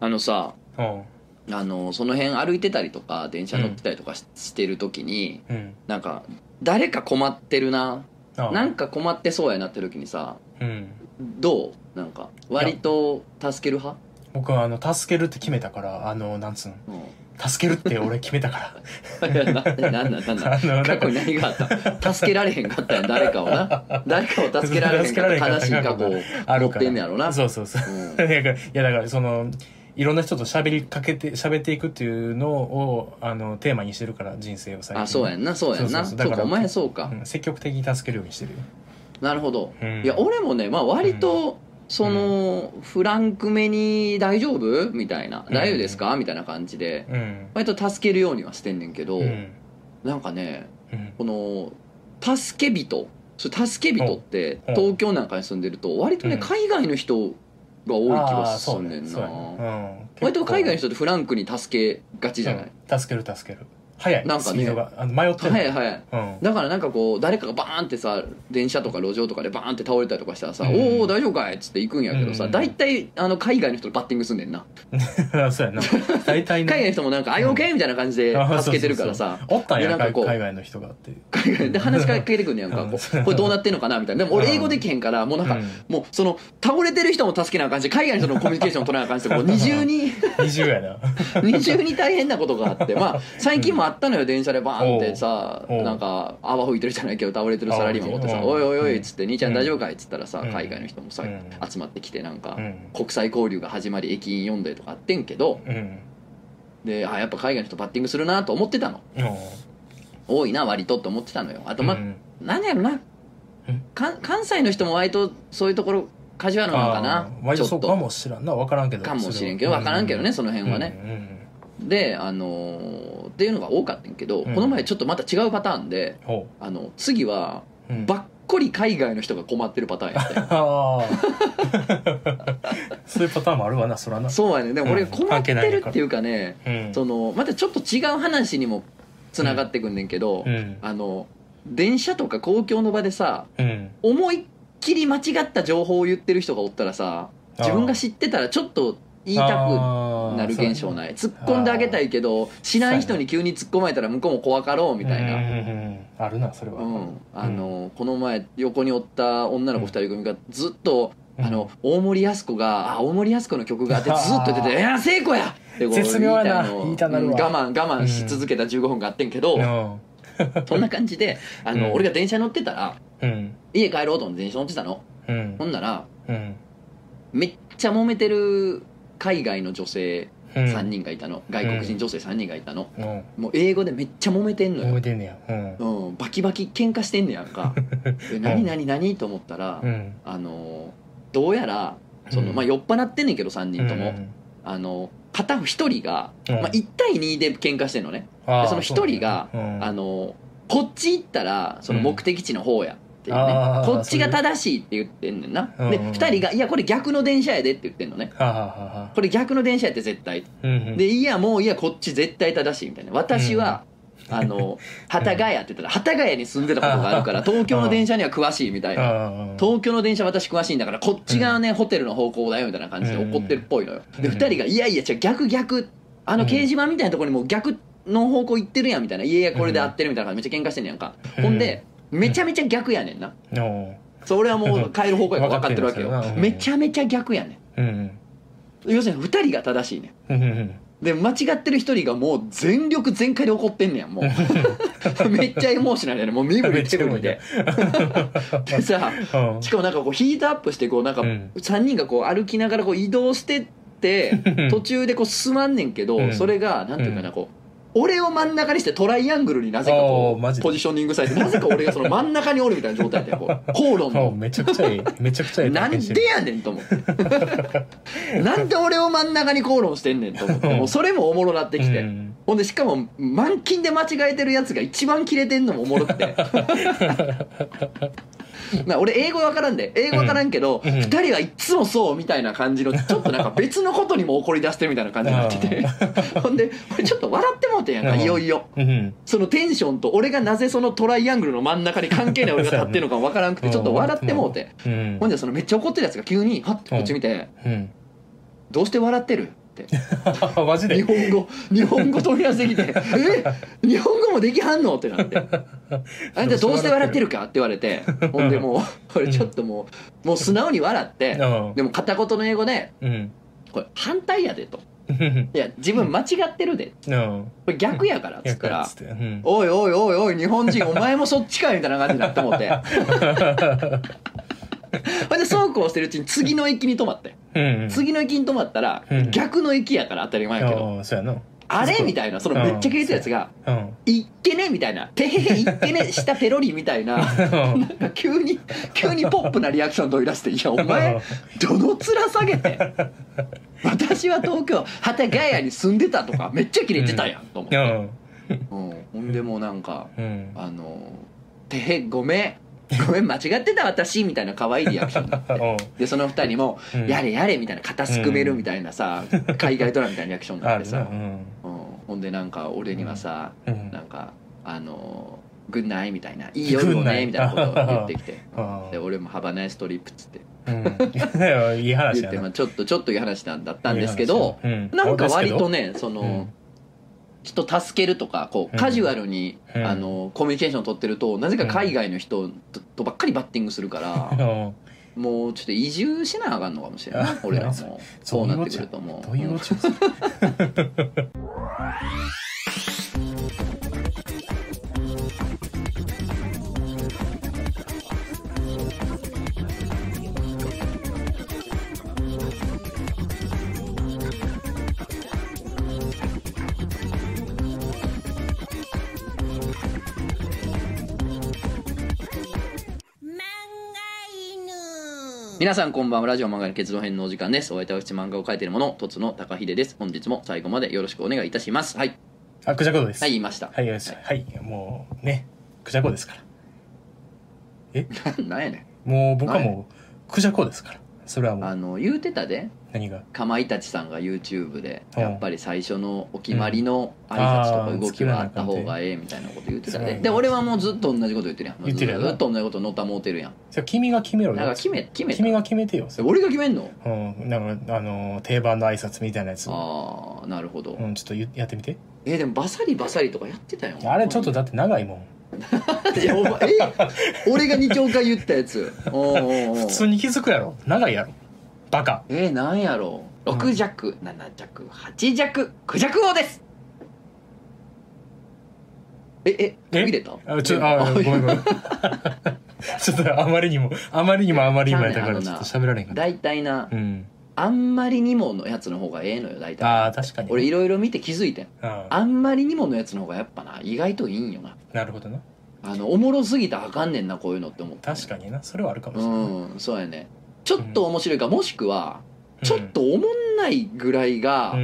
あのさうん。あのその辺歩いてたりとか電車乗ってたりとかし,、してる時にうん。なんか誰か困ってるな。あなんか困ってそうやなって時にさうん。どう？なんか割と助ける派？僕はあの助けるって決めたからあのなんつうんうん。助けるって俺決めたかいや ななんなん なんな過去に何があった？助けられへんかったやん誰かをな。誰かを助けられへんかった 悲しい過去を持ってんねやろな。そうそうそう。うん。いやだからそのいろんな人と喋りかけて喋っていくっていうのをあのテーマにしてるから人生を最近。あそうやんなそうやんな。そうだかお前そうか。うん積極的に助けるようにしてるよ。なるほど。うん。いや俺もねまあ割とそのフランクめに「大丈夫?」みたいな「うん。大丈夫ですか?」みたいな感じで。うん。割と助けるようにはしてんねんけどうん。なんかねうん。この助け人。助け人ってう。ん東京なんかに住んでると割とねうん。海外の人が多い気がすんねんなねうん割と海外の人ってフランクに助けがちじゃないうん助ける助ける早いなんかね。あの迷ってる。はいはい。うん。だからなんかこう誰かがバーンってさ電車とか路上とかでバーンって倒れたりとかしたらさ「うん。おお大丈夫かい?」っつって行くんやけどさうん。大体あの海外の人とバッティングすんねんな。そうやな。大体海外の人もなんか「あいオーケー?」みたいな感じであ助けてるからさ。おったんやでなんかこう海外の人がって海外で話しかけてくんねやんかこう。これどうなってんのかなみたいな。でも俺英語できへんからもうなんかうん。もうその倒れてる人も助けなあかんし海外の人のコミュニケーション取らなあかんしこう二重に。二重やな。二重に大変なことがあって。まあ最近もあったのよ電車でバーンってさなんか泡吹いてるじゃないけど倒れてるサラリーマンおってさ「おいおいおい」うん。っつって「兄ちゃん大丈夫かい?」っつったらさうん。海外の人もさうん。集まってきてなんかうん。国際交流が始まり駅員読んだりとかあってんけどうんであやっぱ海外の人バッティングするなと思ってたの。うん。多いな割とって思ってたのよ。あとまうん。何やろな。か関西の人も割とそういうところカジュアルなのかあなー割とちょっと。そうかもしらんな。分からんけど。かもしれんけど分からんけどねその辺はね。ねであのーっていうのが多かったんやけど、うん。この前ちょっとまた違うパターンでほあの次はううん。ばっこり海外の人が困ってるパターンやった そういうパターンもあるわなそらな。そうやね。でも俺うん。困ってるっていうかね、うん。そのまたちょっと違う話にもつながってくんねんけど、うん。あの電車とか公共の場でさうん。思いっきり間違った情報を言ってる人がおったらさ自分が知ってたらちょっと言いたくなる現象ない突っ込んであげたいけどしない人に急に突っ込まれたら向こうも怖かろうみたいな、あるなそれは。うん、あのこの前横におった女の子2人組がずっと、うん。あの大森靖子があ大森靖子の曲があってずっと出てて「いや聖子や!」ってこう絶妙やな。言いたいのうん我慢我慢し続けた15分があってんけど、うん。そんな感じであの、うん。俺が電車乗ってたらうん。家帰ろうと思って電車乗ってたの。うん。ほんならうん。めっちゃ揉めてる海外の女性うん。3人がいたの、外国人女性3人がいたの。うん。もう英語でめっちゃ揉めてんのよ。覚え、てんねや。うん。うん、バキバキ喧嘩してんねやんか。え何何何と思ったら、うん。あのどうやらその、うん。まあ、酔っ払ってんねんけど3人とも、うん。あの片方1人が、うん。まあ、1対2で喧嘩してんのね。でその1人が、あのこっち行ったらその目的地の方やっていうね、こっちが正しいって言ってんねんな、うんで2人が「いやこれ逆の電車やで」って言ってんのね。これ逆の電車やって絶対。でいやもういやこっち絶対正しいみたいな。私は、あの幡ヶ谷って言ったら幡ヶ谷に住んでたことがあるから東京の電車には詳しいみたいな。東京の電車私詳しいんだからこっち側ね、ホテルの方向だよみたいな感じで怒ってるっぽいのよ、でうん2人が「いやいや違う逆逆。あのうん掲示板みたいなところにもう逆の方向行ってるやん」みたいな「いやいやこれで合ってる」みたいな感じでめっちゃ喧嘩してんねやんか、うん。ほんでめちゃめちゃ逆やねんな。おそう俺はもう帰る方向やから分かってるわけよ。めちゃめちゃ逆やねうん。ん要するに2人が正しいねん。うんうんで間違ってる一人がもう全力全開で怒ってんねやんもう。めっちゃエモーショナルやねん。もう身振り手振りででさうん。しかもなんかこうヒートアップしてこうなんかうん。3人がこう歩きながらこう移動してって途中でこう進まんねんけどうん。それがなんていうかなこう俺を真ん中にしてトライアングルになぜかあこうポジショニングされてなぜか俺がその真ん中におるみたいな状態でこう口論の。めちゃくちゃいい。めちゃくちゃいい。なんでやねんと思って。なんで俺を真ん中に口論してんねんと思って。もうそれもおもろなってきて。うん。ほんでしかも満勤で間違えてるやつが一番キレてんのもおもろくて。な 俺英語わからんで。英語わからんけど、うん。二人はいっつもそうみたいな感じの ちょっとなんか別のことにも怒り出してるみたいな感じになってて。ほんで俺ちょっと笑ってもうてんやんかうん。いよいよ。うん。そのテンションと俺がなぜそのトライアングルの真ん中に関係ない俺が立ってるのかわからんくてちょっと笑ってもうて。うん。ほんでそのめっちゃ怒ってるやつが急にはってこっち見てうん「どうして笑ってる?」マジで？日本語日本語飛び出してきて「え？日本語もできはんの?」ってなって「あんたどうして笑ってるか?」って言われて。ほんでもうこれちょっともうもう素直に笑って。うん。でも片言の英語でうん「これ反対やで」と 「いや自分間違ってるで」うん。これ逆やからっつったら。うん「おいおいおいおい日本人お前もそっちかい」みたいな感じになって思って。ほんでそうこうしてるうちに次の駅に止まってうん次の駅に止まったらうん。逆の駅やから当たり前やけど。ああそうやな。あれみたいなそのめっちゃ切れたやつがうん「いっけね」みたいな「てへへいっけねしたペロリ」みたいな なんか急に急にポップなリアクション取り出して「いやお前どの面下げて私は東京幡ヶ谷に住んでた」とかめっちゃキレてたやんと思って、うん。うん、ほんでもうなんかうん。あの「てへごめん ごめん間違ってた私」みたいな可愛いリアクション。になってうん。でその二人も「うん。やれやれ」みたいな肩すくめるみたいなさ、海外ドラマみたいなリアクションになあってさ、うん。うん、ほんでなんか俺にはさ、うん。なんかあの「グッナイ」みたいな「いい夜をね」みたいなことを言ってきて。で俺も「ハバナイストリップ」っつって。う んいい話言って、まあ、ちょっとちょっといい話なんだったんですけどうん。なんか割とねねその、うん人助けるとかこううんカジュアルに、うんあのコミュニケーション取ってるとなぜか海外の人ととばっかりバッティングするから、うんもうちょっと移住しなあかんのかもしれないあ俺らも。そそうなってくるともう 皆さんこんばんは。ラジオ漫画の結論編のお時間です。お相手は私漫画を描いている者とつの高秀です。本日も最後までよろしくお願いいたします。はい。あクジャコです。はい言いました。はいはい。はいもうねクジャコですから。え？なんやねもう僕はもうクジャコですから。それはもう。の言うてたで何が？かまいたちさんが YouTube でうん。やっぱり最初のお決まりの挨拶とか動きはあった方がええみたいなこと言ってたでで俺はもうずっと同じこと言ってるやん。言ってるやろずっと同じことのたもうてるやん。じゃあ君が決めろよ。なんか決め決めた。君が決めてよ。それ俺が決めんの？うん。なんかあの定番の挨拶みたいなやつ。ああなるほど、うんちょっと言やってみて。えでもバサリバサリとかやってたよ。あれちょっとだって長いもん。いやお前え俺が2兆回言ったやつ。普通に気づくやろ。長いやろバカ。えー、なんやろう。6弱、7弱8弱9弱王です。ええ途切れた？あちょあごめんごめん。ちょっとあまりにもあまりにもあまりにもやったからちょっと喋られへんかった。大体なうん。あんまりにものやつの方がええのよ大体。ああ確かに。俺いろいろ見て気づいてん。ああんまりにものやつの方がやっぱな意外といいんよな。なるほどな。あのおもろすぎたらあかんねんなこういうのって思った確かにな。それはあるかもしうれな。い、んそうやねちょっと面白いかもしくはちょっとおもんないぐらいが、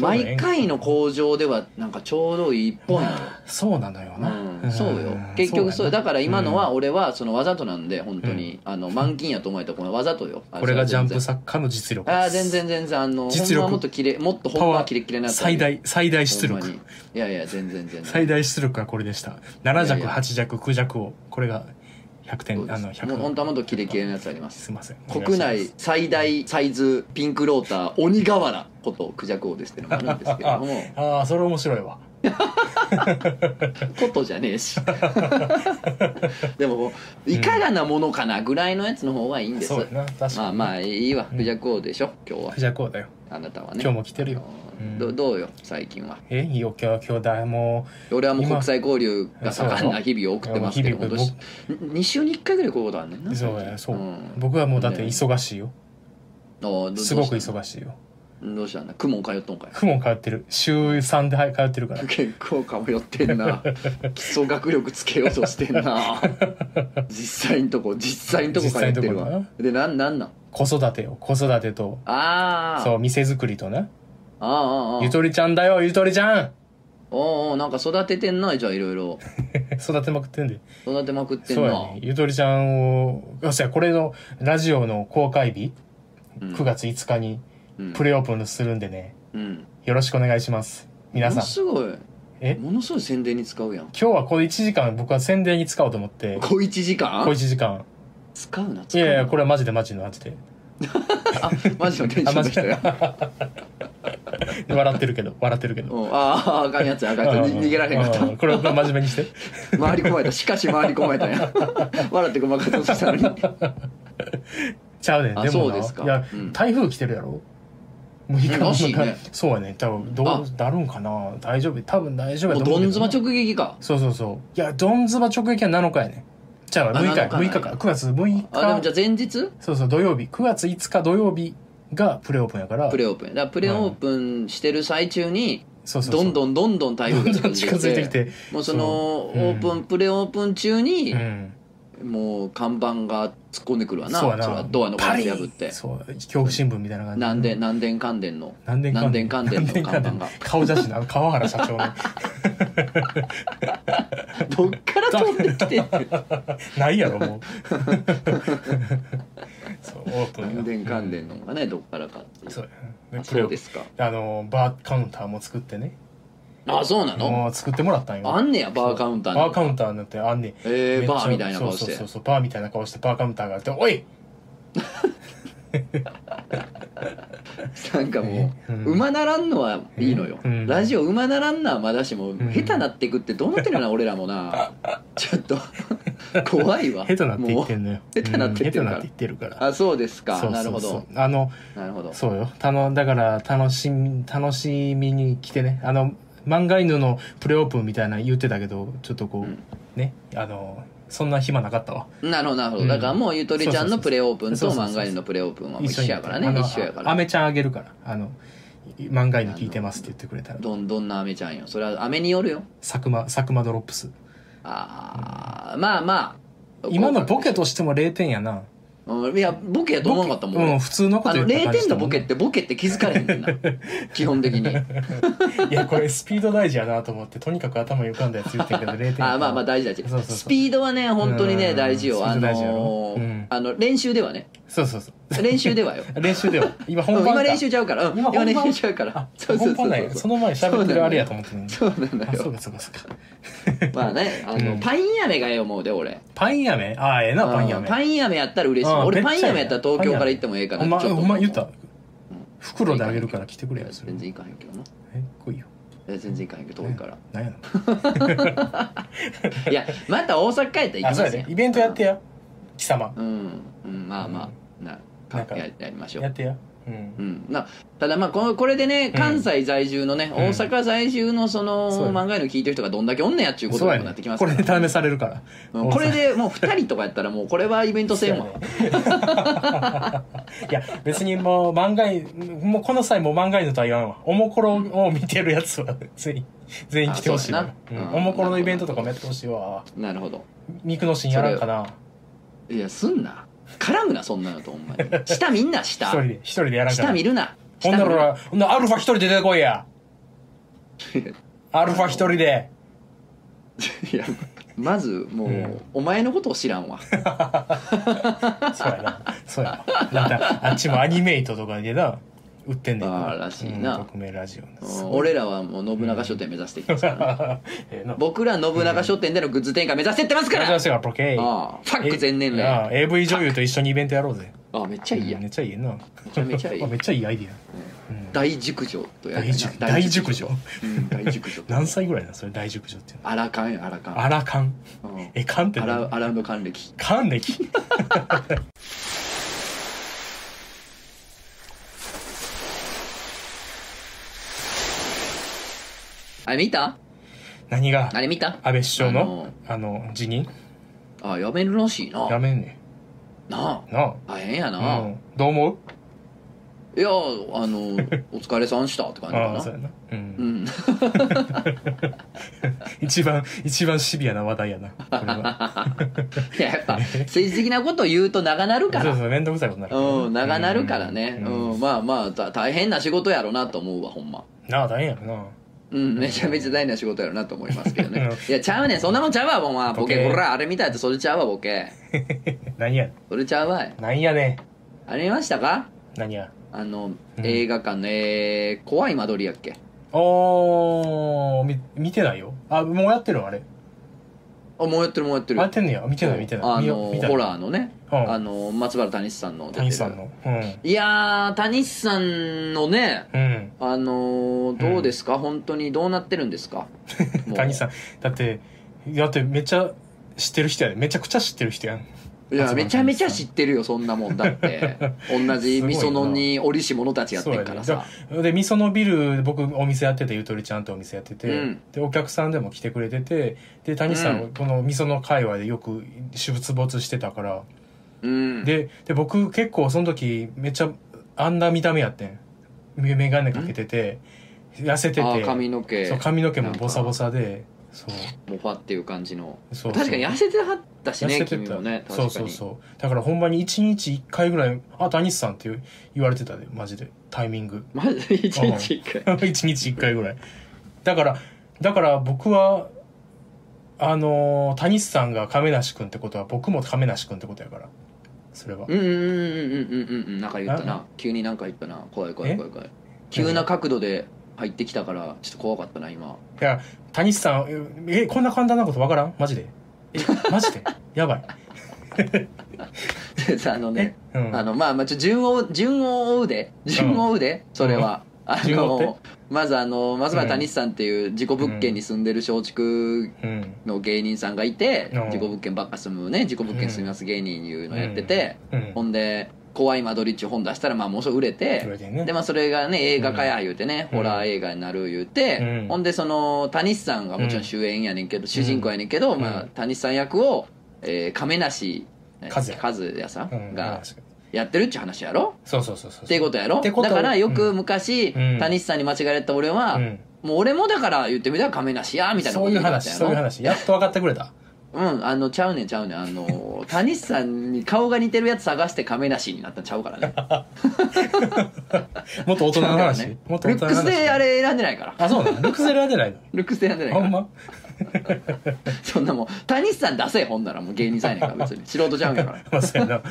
毎回の工場ではなんかちょうどいいっぽいの。よ、そうなのよな、うん、そうよ。結局そうよ。だから今のは俺はそのわざとなんで本当に、あの満金やと思えたこのわざとよ。あこれがジャンプ作家の実力。ああ全然全然あの実力。もっときれもっとほんまはキレッキレな最大最大出力。いやいや全然全然。最大出力はこれでした。7弱いやいや。8弱9弱を。これが100点あのそうです。もう100本当はもっとキレキレなやつあります。すいません。国内最大サイズピンクローター鬼瓦ことクジャク王ですってのがあるんですけれども。ああそれ面白いわ。ことじゃねえし。でもいかがなものかなぐらいのやつの方がいいんです、そうやな確かに。まあまあいいわ。クジャク王でしょ今日は。クジャコだよあなたはね。今日も来てるよ。あのうん。どどうよ最近は。えいいよ今日今日だも。俺はもう今国際交流が盛んな日々を送ってますけどもう本日々当2週に1回ぐらいこういうことあんねんなうそうやそう、ん僕はもうだってね忙しいよ、あすごく忙しいよ。のどうしたんだ？公文通っとんかい？クモン通ってる。週3で通ってるから。結構通ってんな。基礎学力つけようとしてんな。実際んとこ実際んとこ通ってる実際んとわでなんなんなん？子育てよ子育てと。ああそう店作りとね。ああああゆとりちゃんだよゆとりちゃん。おうおうなんか育ててんなじゃあいろいろ。育てまくってんで。育てまくってんな。そうやね。ゆとりちゃんをよっしゃこれのラジオの公開日、うん。9月5日にうん。プレオープンするんでね。うん。よろしくお願いします。皆ものさんすごい。え？ものすごい宣伝に使うやん。今日はこれ1時間僕は宣伝に使おうと思って。小1時間？これ1時間使うないやいやこれれはマジでマジで マジで。あマジのテンションの人や笑ってるけど笑ってるけど。うん、あああかんやつやあかんやつ。逃げられへんかっうんこれ真面目にして。た回り込まれた。しかし回り込まれたんや。笑ってごまかそうとしたのに。ちゃうねでもいや、うん。台風来てるやろ？もういいかしいねそうやね。多分どあ。うなるんかな。大丈夫。多分大丈夫やと思うけどどんずば直撃か。そうそうそう。いやどんずば直撃は7日やねじゃああ6日や7日6日か。9月6日。あでもじゃあ前日？そうそう土曜日。9月5日土曜日がプレオープンやから。プレオープンだからプレオープンしてる最中にそうそうそう。どんどんどんどん台風が 近づいてきて。もうそのオうん。ープンプレオープン中にうんもう看板が突っ込んでくるわな。そうやな。れはドアのガラス破って。そう。恐怖新聞みたいな感じ。南電南電関電の？南電南電関電の看板が。顔写真な川原社長の。どっから飛んできてんの？ないやろもう。そうオープン南電関電のがねどっからかっていう。そうあやプレオそうですか。あのバーカウンターも作ってねあそうなの？もう作ってもらったんよ。あんねやバーカウンターバーカウンンターになってあんねん。えー、バーみたいな顔して。そうそうそうバーみたいな顔してバーカウンターがあって「おい! なんかもう、うん。馬ならんのはいいのよ、うん。ラジオ馬ならんのはまだしも、ん。下手なっていくってどうなってるよな 俺らもな。ちょっと 怖い」わ。下手なって言ってんのよ。下手なって言ってるから。うん。下手なって言ってるから。あそうですか。なるほど。あのなるほど。そうよ。たのだから楽しみ楽しみに来てね。あの漫画犬のプレオープンみたいなの言ってたけどちょっとこう、うん。ねあのそんな暇なかったわ。なるほどなるほど、うん。だからもうゆとりちゃんのプレオープンと漫画犬のプレオープンは一緒やからね一緒やから。アメちゃんあげるから。あの漫画犬聞いてますって言ってくれたら。どんどんなアメちゃんよ。それはアメによるよ。佐久間佐久間ドロップス。ああまあまあ。今のボケとしても0点やなうん。いやボケやと思わなかったもん俺。うん普通のことあの0言った感じ点のボケってボケって気づかれへんねんな。基本的に。いやこれスピード大事やなと思ってとにかく頭に浮かんだやつ言ってんけど 0点あまあまあ大事大事。そうそうそうスピードはね本当にねうん大事よ。あのーうん。あの練習ではねそうそうそう。練習ではよ。練習では。今本番今練習ちゃうから。うん今練習ちゃうから。あそうそうそうその前喋ってるあれやと思ってんそうなのあそうよ。かそうかそうか。まあねあのうん。パイン飴がええ思うで俺。パイン飴ああええなパイン飴うんパイン飴やったら嬉しい。あ俺パイン飴やったら東京から行ってもええかなお前お前言った？袋であげるから来てくれよそれ。全然行かへんけどな。え？来いよえ全然行かへんけど遠いから。なんやの？いやまた大阪帰ったら行あきますよ。そうやで。イベントやってや貴様。うん。うん。まあまあ。ななんかややりましょう。やってやうん。うん、なただまあこのこれでね関西在住のね、うん。大阪在住のその漫画の聞いてる人がどんだけおんねやっちゅうことにもなってきますこかられで試されるから。うん。これでもう2人とかやったらもうこれはイベントせんわいや別にもう漫画犬もうこの際もう漫画犬とは言わんわ。おもころを見てるやつは全員全員来てほしいあな。おもころのイベントとかもやってほしいわ。なるほど。ミクノシンやらんかないやすんな。絡むなそんなのとほんまに下みんな下。一人で一人でやらんかな下見るな。ほんならほんならアルファ一人で出てこいや。アルファ一人で。いやまずもう、うん。お前のことを知らんわ。そうやな。そうやな。またあっちもアニメイトとかでな売ってんねんあーらしいな。うん匿名ラジオうん俺らはもう信長書店目指していきますから、ええな。僕ら信長書店でのグッズ展開目指してってますから、目指してからポケイああファック全年齢。ああ AV 女優と一緒にイベントやろうぜ。あめっちゃいいや、うんめっちゃいいな。めちゃめちゃいい。あ めっちゃいいアイディア。うん大熟女とやる大熟大熟女。うん大熟女。何歳ぐらいなそれ大熟女っていうの。アラカンよアラカンアラカンうん。えカンってアラ何？アラウンド還暦カン歴あれ見た？何が？あれ見た？安倍首相の？あの辞任？あやめるらしいな。やめんねななあ。大変やあ、な、うん、どう思う？いやあの お疲れさんしたって感じかな。ああそうやな。ううん。ん 一番一番シビアな話題やなこれは。いややっぱ政治的なことを言うと長なるから。そうそう面倒くさいことになるうん長なるからね。ううん。ん、まあまあた大変な仕事やろなと思うわほんま。なあ大変やろなうん、めちゃめちゃ大変な仕事やろなと思いますけどねうん。いや、ちゃうねん。そんなもんちゃうわ、もう、まあ、ボケ、ボケほら、あれ見たやつ、それちゃうわ、ボケ。何やそれちゃうわい。何やねあれ見ましたか？何やあの、うん映画館の、えー、怖い間取りやっけ？おーみ見てないよあもうやってるのあれあもうやってるもうやってる。やってんねや見てない見てないあ見よ見たいの。ホラーのね、うん。あの松原谷さんの出てる。谷さんの。うん。いやー谷さんのねうん。あのーどうですか、本当にどうなってるんですか？も う谷さん。だってだってめっちゃ知ってる人やで。めちゃくちゃ知ってる人やんいやめちゃめちゃ知ってるよそんなもんだって。同じみそのに折し者たちやってんからさ。そうでみそのビル僕お店やっててゆとりちゃんとお店やってて、うん。でお客さんでも来てくれててで谷さん、うん。このみその界隈でよく出没してたから。うん。でで僕結構その時めっちゃあんな見た目やってん。眼鏡かけてて痩せてて。髪の毛。そう髪の毛もボサボサでそう。もファっていう感じの。そう確かに痩せてはったしね痩せてた。君もね確かに。そうそうそう。だからほんまに1日1回ぐらい「あ谷さん」って言われてたでマジで。タイミング。マジで一日一回。1日1回ぐらい。だからだから僕はあのー谷さんが亀梨君ってことは僕も亀梨君ってことやから。それは、うんうんうんうんうんうんうん。なんか言ったな。急になんか言ったな。怖い怖い怖い怖い。急な角度で入ってきたからちょっと怖かったな今。いや谷さんええこんな簡単なことわからん？マジで？え マジで？やばい。あのねえ、うん、あのまあまあちょ順を順を追うで順を追うで、それは、あ順を追って？のまずあの松原谷さんっていう自己物件に住んでる松竹うん。の芸人さんがいて、うん。自己物件ばっか住むね自己物件住みます芸人いうのやってて、うん。ほんで「怖い間取り」っち本出したらまあもうすぐ売れてそれでね。でまあそれがね映画化や言うてね、うんホラー映画になる言うて、うん。ほんでその谷さんがもちろん主演やねんけど、主人公やねんけど、うん。まあ、谷さん役を、えー亀梨和也。さうん。んがやってるっちゅう話やろ？そうそうそうそう。っていうことやろ？ってことだからよく昔、うん。谷さんに間違えられた俺は、うん。もう俺もだから言ってみたら亀梨やみたいなそういう話そういうやろ話。やっと分かってくれたうんあのちゃうねんちゃうねん。あの 谷さんに顔が似てるやつ探して亀梨になったんちゃうからね。もっと大人の話、ねもっとルック大人の話？スであれ選んでないから。あそうなの？ルックスで選んでないの？ルックスで選んでないから。ほんま？そんなもん谷さん出せほんならもう芸人さんやねんから別に。素人ちゃうんやから。まあそうやな。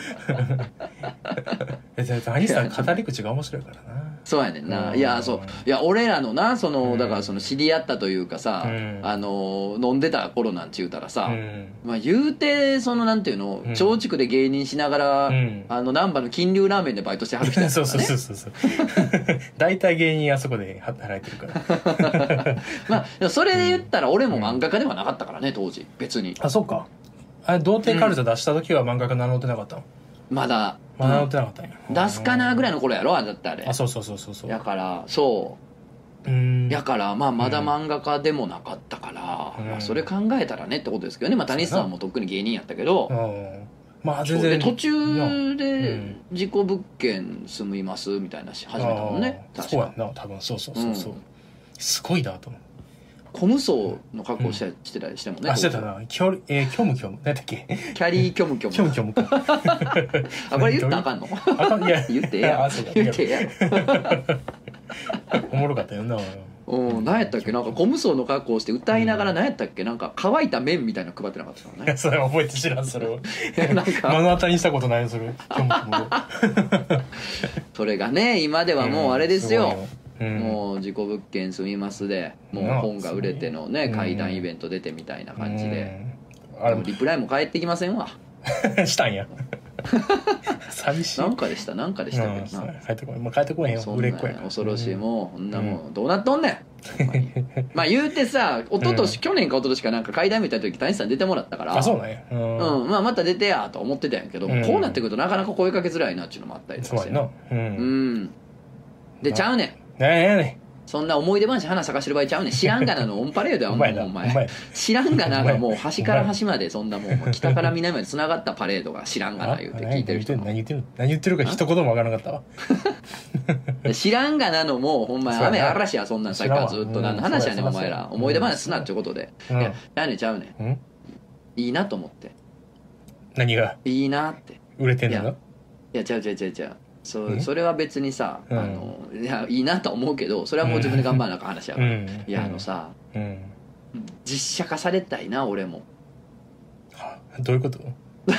谷さん語り口が面白いからな。そうやねんな。うん。いやそう。いや俺らのなその、うん。だからその知り合ったというかさ、うん。あの飲んでた頃なんちゅうたらさ、うん。まあ言うてそのなんていうのうん。松竹で芸人しながら、うん。あの難波の金龍ラーメンでバイトしてはる人やかそうらね。そうそうそうそう大体芸人あそこで働いてるから。まあそれで言ったら俺も漫画家ではなかったからね当時。別に。あそうか。あ童貞カルタ出した時は漫画家名乗ってなかったの、まだ、まあ名乗ってなかったんや、出すかなぐらいのの頃やろあれだってあれ。あそうそうそうそうそう。やからそう。うん。やからまあまだ漫画家でもなかったから、うん。まあ、それ考えたらねってことですけどね、まあ、谷さんもとっくに芸人やったけど、うん。まあ全然。そう。で途中うでん。自己物件住みますみたいなし始めたもんね。あー。確か。そうやんな多分。そうそうそうそう、うん。すごいなと思う小無双の格好して,、してたりしてもねあしてたな。キョえー、キョムキョム何だっけ？キャリーキョムキョムキョムキョムか。あこれ言ったらあかんの？あかん。いや。言ってええやあそうか。言ってええやろ おもろかったよな。うん。何やったっけ？なんか小無双の格好して歌いながら何やったっけ？なんか乾いた麺みたいなの配ってなかったのね それ覚えて知らんそれをなん目かの当たりにしたことないよそれ。それがね今ではもうあれですよ、うん、もう自己物件住みますでもう本が売れてのねうん怪談イベント出てみたいな感じで、でもリプライも返ってきませんわ。したんや。寂しい。なんかでしたなんかでしたうんけどな、帰ってこい。もう帰ってこへんよ。売れっ子や恐ろしいもうこん。なもうんどうなっとんねん。まあ言うてさ一昨年、うん。去年か一昨年かなんか階段見た時谷さん出てもらったから。あそうなんや。うん。うん。まあまた出てやと思ってたんやけど、うん。こうなってくるとなかなか声かけづらいなっていうのもあったりとかして。そうやな。ううんん。でちゃうねん何やねそんな思い出話花咲かしてる場合ちゃうねん。知らんがなの。オンパレードやんお前お前。お前。知らんがながもう端から端までそんなもう北から南まで繋がったパレードが知らんがな言うて聞いてる人も。何言ってる何言ってるか一言もわからなかったわ。で 知らんがなのもうほんま雨嵐やそんなんさっきからずっと何の話やねんうんお前ら。思い出話すなってことで。いうん。ややねんちゃうねん。うん？いいなと思って。何が？いいなって。売れてんの？いやちゃうちゃうちゃうちゃうそそれは別にさあうん。のいやいいなとは思うけどそれはもう自分で頑張らなあかん話やからうん。いやあのさうん。実写化されたいな俺も。はどういうこと？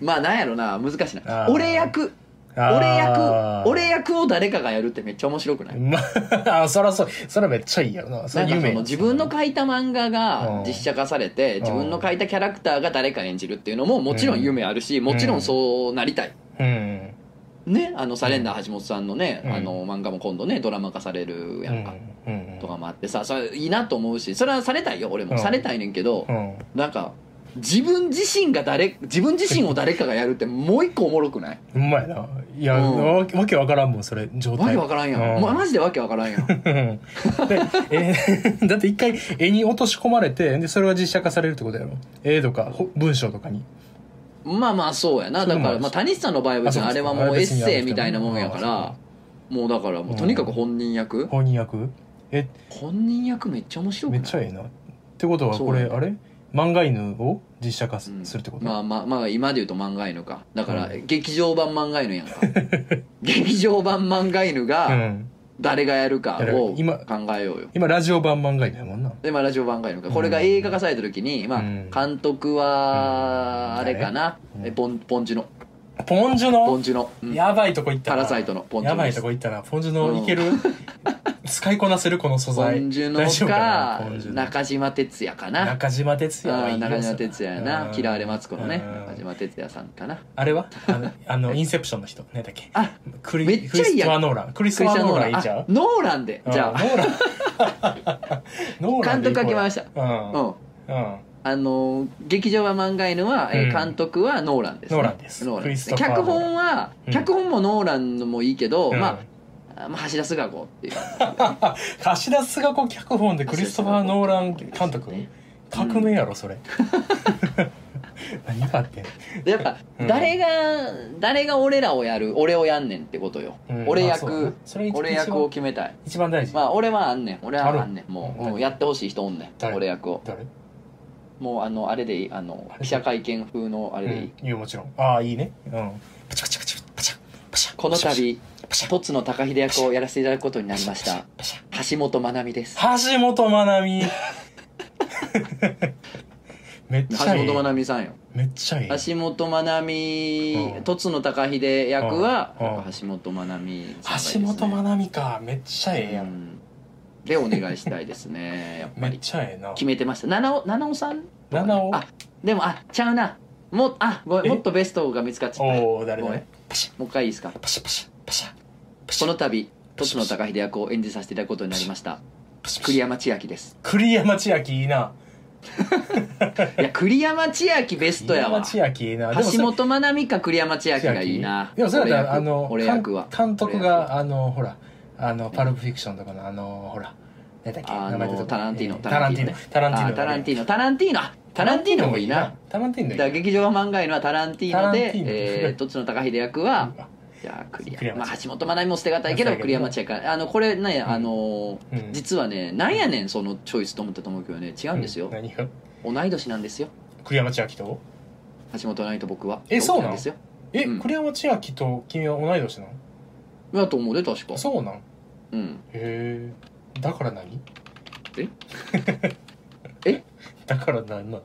まあなんやろな難しいな。俺役。俺役。俺役を誰かがやるってめっちゃ面白くない？まあ、あそらそう、それめっちゃいいやろな。そなんかその自分の書いた漫画がうん。実写化されて自分の書いたキャラクターが誰か演じるっていうのももちろん夢あるしもちろんそうなりたい。うん。ねあのサレンダー橋本さんのねうんあの漫画も今度ねドラマ化されるやんか。とかもあってさそれいいなと思うしそれはされたいよ俺うんもされたいねんけどうん。なんか自分自身が誰自分自身を誰かがやるって もう一個おもろくない？うまいな。いや、うんわわけわからんもん、それ、状態。わけわからんやん、うんマジでわけわからんやんえー だって一回絵に落とし込まれて、で、それが実写化されるってことやろ。絵とか、ほ文章とかに。まあまあそうやな。だから、まあ、谷さんの場合は別にあれはもうエッセイみたいなもんやからもうだからもうとにかく本人役、本人役？え、本人役めっちゃ面白くない？めっちゃええな。ってことは、これ、あれ？漫画犬を実写化するってこと？まあまあまあ今で言うと漫画犬か。だから、う劇場版漫画犬やんか。劇場版漫画犬うがん。誰がやるかを今考えようよ。今、ラジオ版漫画犬やもんな。でまあラジオ版が犬かこれが映画化された時に、まあうん。監督はうん。あれかな、誰？えポンポンジュのポンジュの？ポンジュの、うん。やばいとこ行ったな。パラサイトの。ポンジュやばいとこ行ったな。ポンジュのいける？使いこなせるこの素ポ材。ンジュの大丈夫かな？ポンジュの。中島哲也かな？中島哲也あはいい中島哲也やな。うん。嫌われマツコのねうん。中島哲也さんかな。あれは？あの、あのインセプションの人。何だっけ？あクリめっちゃいいやん。クリストワ・ノーラン。クリストワ・ノノーラン。いいんちゃう？あノーランで。じゃあ。うんノーラン。ノーランで監督が決まりました。う。うんん。うん。あのー劇場版漫画犬は、えーうん。監督はノーランです、ね、ノーランです。ノーランです脚本は、うん。脚本もノーランのもいいけど、うん。まあ、まあ橋田壽賀子っていう。橋田壽賀子脚本でクリストファー・ノーラン監督？革命やろ、それ。何があってやっぱ、うん。誰が誰が俺らをやる俺をやんねんってことよ、うん。俺役俺役を決めたい。一番大事。まあ俺はあんねん。俺はあんねん。もううんもうやってほしい人おんねん。誰？俺役を。誰？もうあのあれでいいあの記者会見風のあれでいい、うん。いいよ、もちろん。ああ、いいね。うん。パチパチパチパチパチこの度パシャ。凸野高秀役をやらせていただくことになりました。橋本まなみです。橋本まなみ。めっ橋ちゃいい。本まなみさんよ。めっちゃいい。橋本まなみうん。凸野高秀役は橋本まなみさんがいいです橋ね本まなみか。めっちゃええやうんんでお願いしたいですね。やっぱめっりちゃええな。決めてました。七尾七尾さん？七尾？あでもあちゃうな。もあごめんえ？もっとベストが見つかっちゃった。おお誰ごめん。誰パシャ。もう一回いいですか？パシャパシャパシャ。パシャ。この度凸野高秀役を演じさせていただくことになりました。パシャ栗山千明です。栗山千明いいな。いや栗山千明ベストやわ。栗山千明いいな。でもそれ橋本まなみか栗山千明がいいな。でもそれだったらあ俺役の俺役は。監監督があのほらあのパルプフィクションとかのあのほら何だっけあ名前出てタランティーノ。えータランティーノタランティーノ。あタランティーノ。タランティーノあタランティーノもいいな。タランティーノいいだ劇場版漫画犬はタランティーノでタランティーノ。えー、凸野高秀役はじゃあ栗栗山山まあ橋本まなみも捨てがたいけど栗山千明あのこれね、うん。あのうん。実はねなんやねんそのチョイスと思ったと思うけどね。違うんですよ、何が？同い年なんですよ。栗山千明と橋本まなみと僕は。えそうなんですよ。え、うん。栗山千明と君は同い年なの？だと思うで確か。そうなん？へうん。えだから何？え？え？だから何なの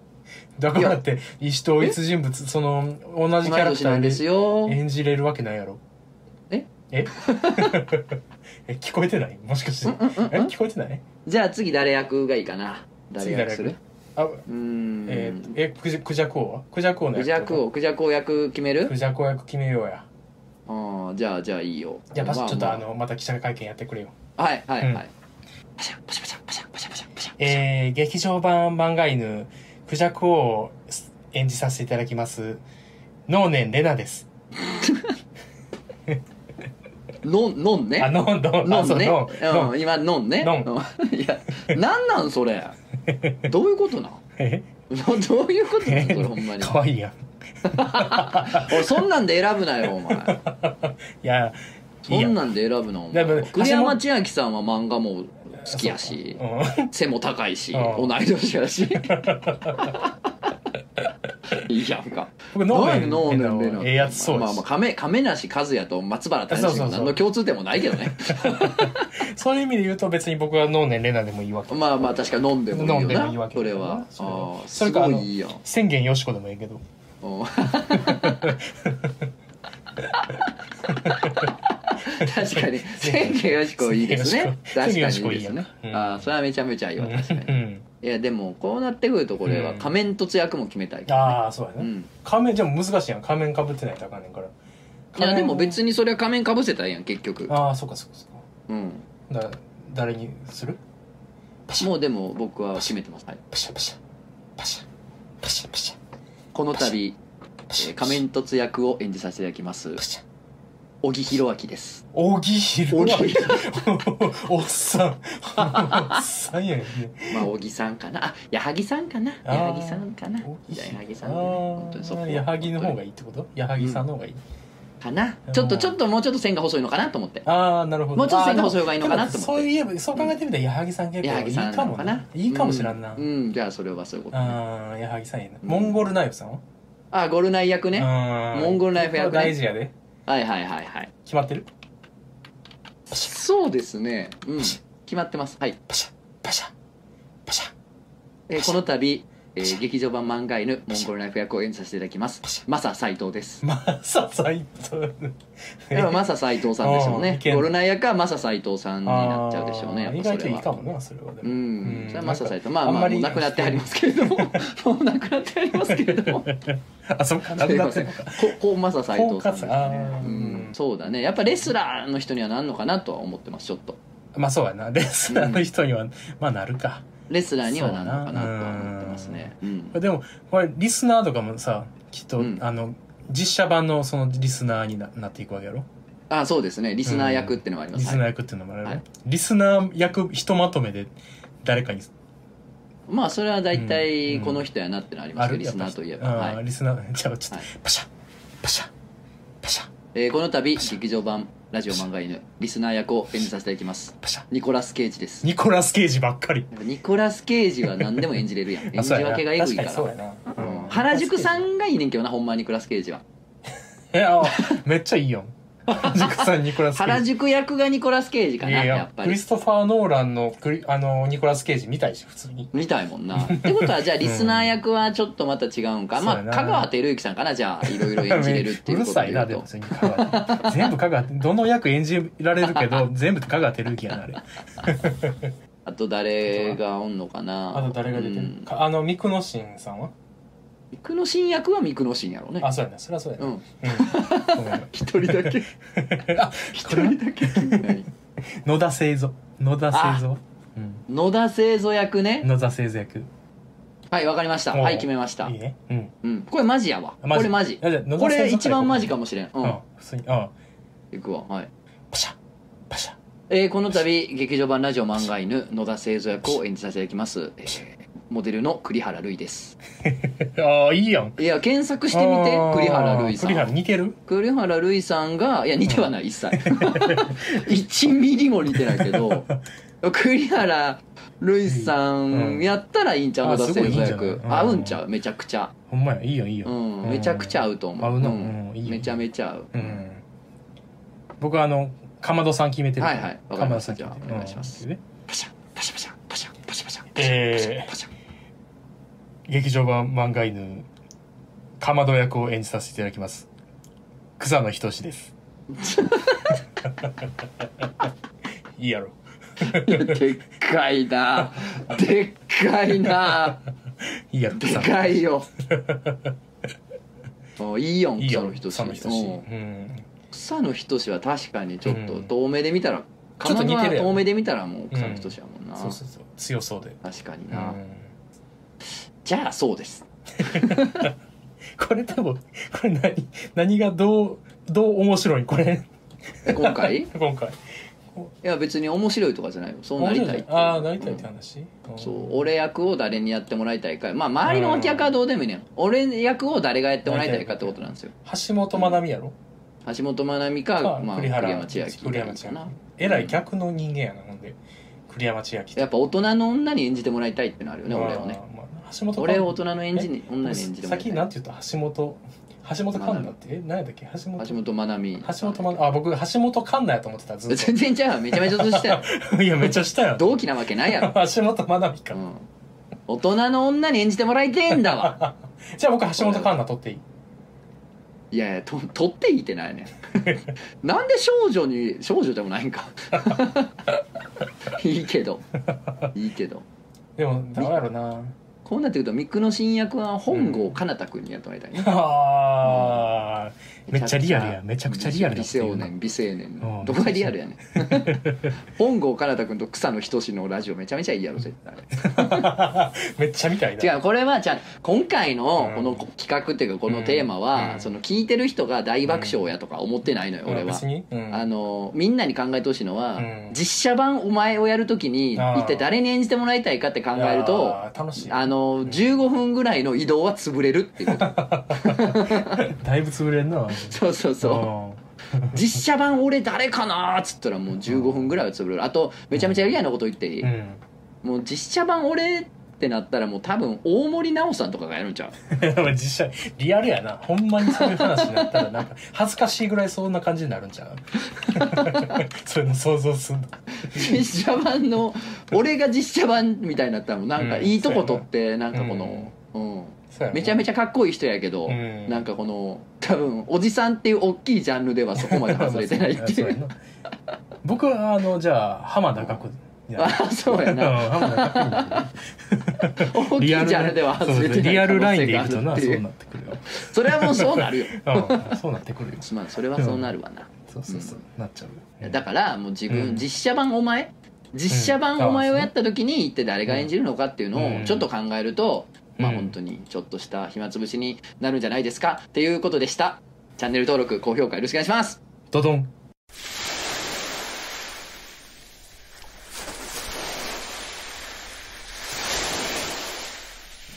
だからって意思統一人物その同じキャラクターでよ。演じれるわけないやろ？え？え？え聞こえてない？もしかして。うんうんうんうん。え？聞こえてない？じゃあ次誰役がいいかな？誰役する？あうーん。えーえクジャクジャク王は？クジャク王のクジャク王クジャク王役決める？クジャク王役決めようやああじゃあじゃあいいよ。じゃあパシまちょっとあ。まのまた記者会見やってくれよ。はいはいはい、うんパシャパシャパシャパシャパシャパシャパシャ。えー、劇場版漫画犬クジャク王を演じさせていただきます能年レナです。のんのんね？あノンノンのんねあそうノンノンうん今のんね？いやなんなんそれ？どういうことなどどういうことなんそれほんまに。かわいいやん おいそんなんで選ぶなよお前。いやいいや。んそんなんで選ぶなおだから前栗山千明さんは漫画も好きやしうん。背も高いしうん。同い年やし。いいやんか。僕ノー何ノーネンネンレナの。ええやつそうです。まあまあ亀亀梨和也と松原谷志そうそうそう。も何の共通点もないけどね。そういう意味で言うと別に僕はノーネンレナでもいいわけ。まあまあ確かに飲んでもいいよ飲んでもいいなわけそれはああすそれかあのごいいいやん。宣言よしこでもいいけど。うん確かに。千家よしこいいですね。確かにいいですね。ああそれはめちゃめちゃいいわ確かに。うん。いやでもこうなってくるとこれはうん。仮面凸役も決めたいああそうやね、うん。仮面じゃあ難しいやん。仮面かぶってないとあかんねんから。いやでも別ににそれは仮面かぶせたらいいやん結局。ああそうかそうかそうか。うん。だ誰にする？もうでも僕は決めてます、はい、パシャパシャ。パシャ。パシャパシャこの度、えー仮面凸役を演じさせていただきます小木弘明です。小木弘明。小木おっさん。おっさんやね。んまあ小木さんかな。あ矢作さんかな。あー。矢作さんかな。小木じゃあ矢作さんでね本当にそこああ矢作の方がいいってこと？矢作さんの方がいい、かな。ちょっとちょっともうちょっと線が細いのかなと思って。ああなるほど。もうちょっと線が細い方がいいのかなと思って。そういえばそう考えてみたら矢作さん結構いいかもな。のかないいかもしらんな、うん、うん。じゃあそれはそういうことね。ああ矢作さんいいな、うんモンゴルナイフさんは？あゴルナイ役ね。モンゴルナイフ役ね。大事やで。はいはいはいはい。決まってるそうですね。うん。決まってます。はい、パシャ。パシャ。パシャ。えーこの度、えー劇場版漫画犬モンゴルナイフ役を演じさせていただきます。マサ斎藤です。マサ斎藤やっぱマサ斎藤さんでしょうね。ゴルナイ役はマサ斎藤さんになっちゃうでしょうね意外といいかもなそれはでうもん。それはマサ斎藤まあまあもう亡くなってありますけれども。もう亡くなってありますけれども。あそっかなくなって ん。ここうマサ斎藤さんですね。こうん。そうだね。やっぱレスラーの人にはなんのかなとは思ってますちょっと。まあそうやな。レスラーの人には、まあなるか。レスラーにはなんのかなとは思ってますね。うん。でもこれリスナーとかもさきっと、うん。あの実写版のそのリスナーにななっていくわけやろ？あそうですね。リスナー役っていうのもあります、はいリスナー役っていうのもあるはい。リスナー役ひとまとめで誰かにまあそれは大体うん。この人やなってのありますけど、リスナーといえば、はい。リスナー。じゃあちょっと、はい。パシャ。パシャ。パシャ。えーこの度劇場版ラジオ漫画犬リスナー役を演じさせていただきます。パシャ。ニコラス・ケイジです。ニコラス・ケイジばっかり。ニコラス・ケイジは何でも演じれるやん。演じ分けがエグいから。な、うん。原宿さんがいいねんけどなほんまはニコラス・ケイジは。いやめっちゃいいよ原宿さんニコラス・ケイジ原宿役がニコラス・ケイジかいやいやなやっぱり。クリストファー・ノーランのクリあのニコラス・ケイジ見たいし普通に。みたいもんな。ってことはじゃあリスナー役はちょっとまた違うんか、まあそうやな。香川照之さんかなじゃあいろいろ演じれるっていうことるさいなで言うとでも普通に香川。全部香川どの役演じられるけど 全部香川照之やなあれ。あと誰がおんのかな。あと誰が出てる、うん。かあのミクノシンさんは？ミクノシン役はミクノシンやろうね。あそうやなそりゃそうやな、ううん。一人だけ。あ一人だけ。何野田製造野田製造うん。野田製造役ね。野田製造役。はいわかりました。はい決めました。いいね。うん。うん。これマジやわ。これマジ。これ一番マジかもしれん。ううん。ん普通にうん。いくわ。はい。パシャ。パシャ。えーこの度劇場版ラジオ漫画犬野田製造役を演じさせていただきます、えーモデルの栗原瑠衣です。ああいいやん。いや検索してみて栗原瑠衣さ栗原ん似てる？栗原瑠衣さんがいや似てはない一切。1ミリも似てないけど栗原瑠衣さうん。んやったらいいんちゃう？野田あすごいいい製造んじゃない？うん。役合うんちゃう？めちゃくちゃ。ほんまやいいよいいよ。うんめちゃくちゃ合うと思う。合うな。うん。うんいいよ。めちゃめちゃ合う。うん。僕はあのかまどさん決めてるはいはいわかりまどさんじゃあお願いします。うん。パシャパシャパシャパシャパシャパシャえーパシャ劇場版漫画犬かまど役を演じさせていただきます。草野仁です。いいやろ。でっかいな。でっかいな。いいやろでかいよ。いいよいいやろ草野仁。草野仁。うん。うん。草野仁は確かにちょっとうん。遠目で見たらちょっと遠目で見たらもう草野仁やもんな、そうそうそう。強そうで、確かにな、うん、じゃあそうです。これ多分これ何何がどうどう面白い？これ。今回？い 今回。や別に面白いとかじゃないよ。そうなりたいああなりたいって話、うん。そう俺役を誰にやってもらいたいかまあ周りの脇役はどうでもいいねん俺役を誰がやってもらいたいかってことなんですよ。橋本まなみやろ、橋本まなみか、かまあ、栗山千明栗山千明かな。えらい逆の人間やなほんで。栗山千明やっぱ大人の女に演じてもらいたいってのあるよね俺をね。まあまあ橋本環俺を大人の演じに女に演じてもらいたい先なんて言った？橋本。橋本環奈って？え何やったっけ？橋本。橋本まなみ。橋本まなあ僕橋本環奈やと思ってたずっ全然ちゃうわ。めちゃめちゃ年下やと いやめっちゃしたやん同期なわけないやろ、橋本まなみか、うん、大人の女に演じてもらいてえんだわ。じゃあ僕橋本環奈取っていい？いやいやと取っていいってないねん。なんで少女に少女でもないんか。いいけど。いいけど。でもどうやろうなこうなってくるとミックの新役は本郷奏太君にやってもらいたいね、ああめっちゃリアルやめちゃくちゃ。リアルだ美少年美青年。うん。どこがリアルやねん。本郷奏太君と草野仁のラジオめちゃめちゃいいやろ絶対。めっちゃみたいな。違うこれはじゃあ今回のうん。この企画っていうかこのテーマは、うん。その聞いてる人が大爆笑やとか思ってないのよ、俺は。別に。うん。あのみんなに考えてほしいのは、うん。実写版お前をやるときに一体誰に演じてもらいたいかって考えるとあの15分ぐらいの移動は潰れるっていうこと。だいぶ潰れんな そうそうそう。実写版俺誰かなっつったらもう15分ぐらいは潰れる。あとめちゃめちゃ嫌なこと言っていい、うん。もう実写版俺ってなったらもう多分大森奈緒さんとかがやるんちゃう？実際リアルやな。ほんまにそういう話になったらなんか恥ずかしいぐらいそんな感じになるんちゃう？そういうの想像すんの。実写版の俺が実写版みたいになったらもうなんかいいとこ取ってなんかこの、うんめちゃめちちゃかっこいい人やけど、うん。なんかこの多分おじさんっていう大きいジャンルではそこまで外れてないっていう。僕はあのじゃあ浜田岳 あそうやうんな 大きいジャンルでは外れてないリアルラインでい可くとなそうなってくるよ。それはもうそうなるよ。うんそうなってくるよ。まあそれはそうなるわな、そうそうそう。なっちゃうよだからもう自分、うん。実写版お前？実写版お前をやった時に一体誰が演じるのかっていうのをちょっと考えると、まあうん本当にちょっとした暇つぶしになるんじゃないですか？っていうことでした。チャンネル登録高評価よろしくお願いします。ドドン。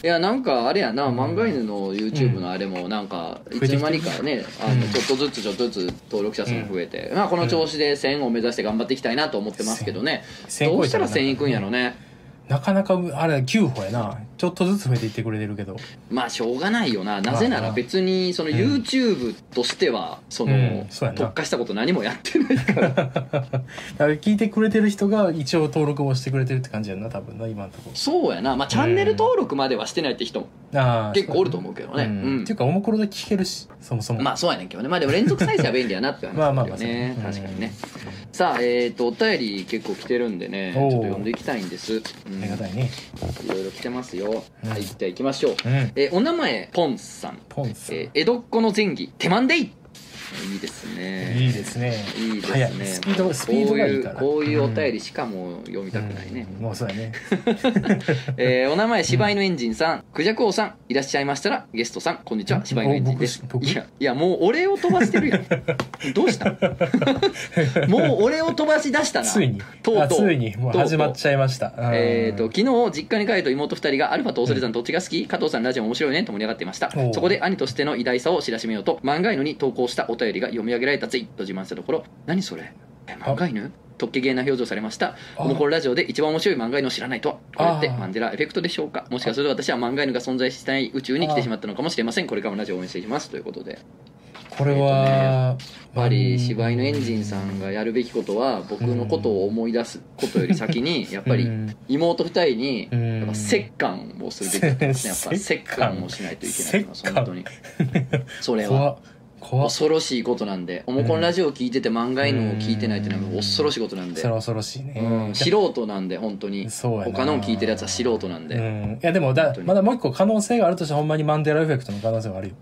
いやなんかあれやな、うん。漫画犬の YouTube のあれもなんかいつの間にかね、あのうんちょっとずつちょっとずつ登録者数も増えて、まあこの調子で1000を目指して頑張っていきたいなと思ってますけどね、1000どうしたら1000いくん。やろね、なかなかあれ9歩やなちょっとずつ増えていってくれてるけど。まあしょうがないよな。な。ぜなら別にそのうん。YouTube としてはその、うん。そうやな。特化したこと何もやってないから。だから聞いてくれてる人が一応登録をしてくれてるって感じやんな多分な今のとこ。そうやな。まあチャンネル登録まではしてないって人もああ結構おると思うけどね。んうん。っていうかおもころで聞けるしそもそも。まあそうやねんけどね。まあでも連続再生は便利やなって話 まあまあだよね。まあ確かにね。さあえっ、とお便り結構来てるんでね。ちょっと読んでいきたいんです、うん、ありがたいね。いろいろ来てますよ、うん。はいじゃあ行きましょう、うん。えーお名前ポンさん、ポンさん。えー江戸っ子の前儀手満でいいいですね。いいですね。いいですね。スピードスピードがいいから。こういうお便りしかもう読みたくないね、うん。もうそうやね。えーお名前柴犬エンジンさん、クジャク王さんいらっしゃいましたらゲストさんこんにちはん。柴犬エンジンです。いやいやもう俺を飛ばしてるやん どうしたもう俺を飛ばし出したな。ついに。とうとう。あついに。もう始まっちゃいました。うん。えー、と昨日実家に帰ると妹2人がアルファと恐山どっちが好き？加藤さんラジオ面白いねと盛り上がっていました。そこで兄としての偉大さを知らしめようと漫画犬に投稿したお便りが読み上げられたぜ。いと自慢したところ何それ？え漫画犬？とっけげな表情されました。ころラジオで一番面白い漫画犬を知らないとはこれってマンデラエフェクトでしょうか？もしかすると私は漫画犬が存在してない宇宙に来てしまったのかもしれません。これからもラジオを応援していきます。ということで。やっこれはぱり柴犬エンジンさんがやるべきことは僕のことを思い出すことより先にやっぱりうん妹二人にうん。やっぱ折感をするべきだったんですねやっぱ折折感感をしないといけない本当に。それは恐ろしいことなんでおもこのラジオを聞いてて漫画犬を聞いてないっていうのは恐ろしいことなんで。それは恐ろしいね。うん。素人なんで本当に。そうやな。他の聞いてるやつは素人なんで。うん。いやでもだまだもう一個可能性があるとしてほんまにマンデラエフェクトの可能性はあるよ。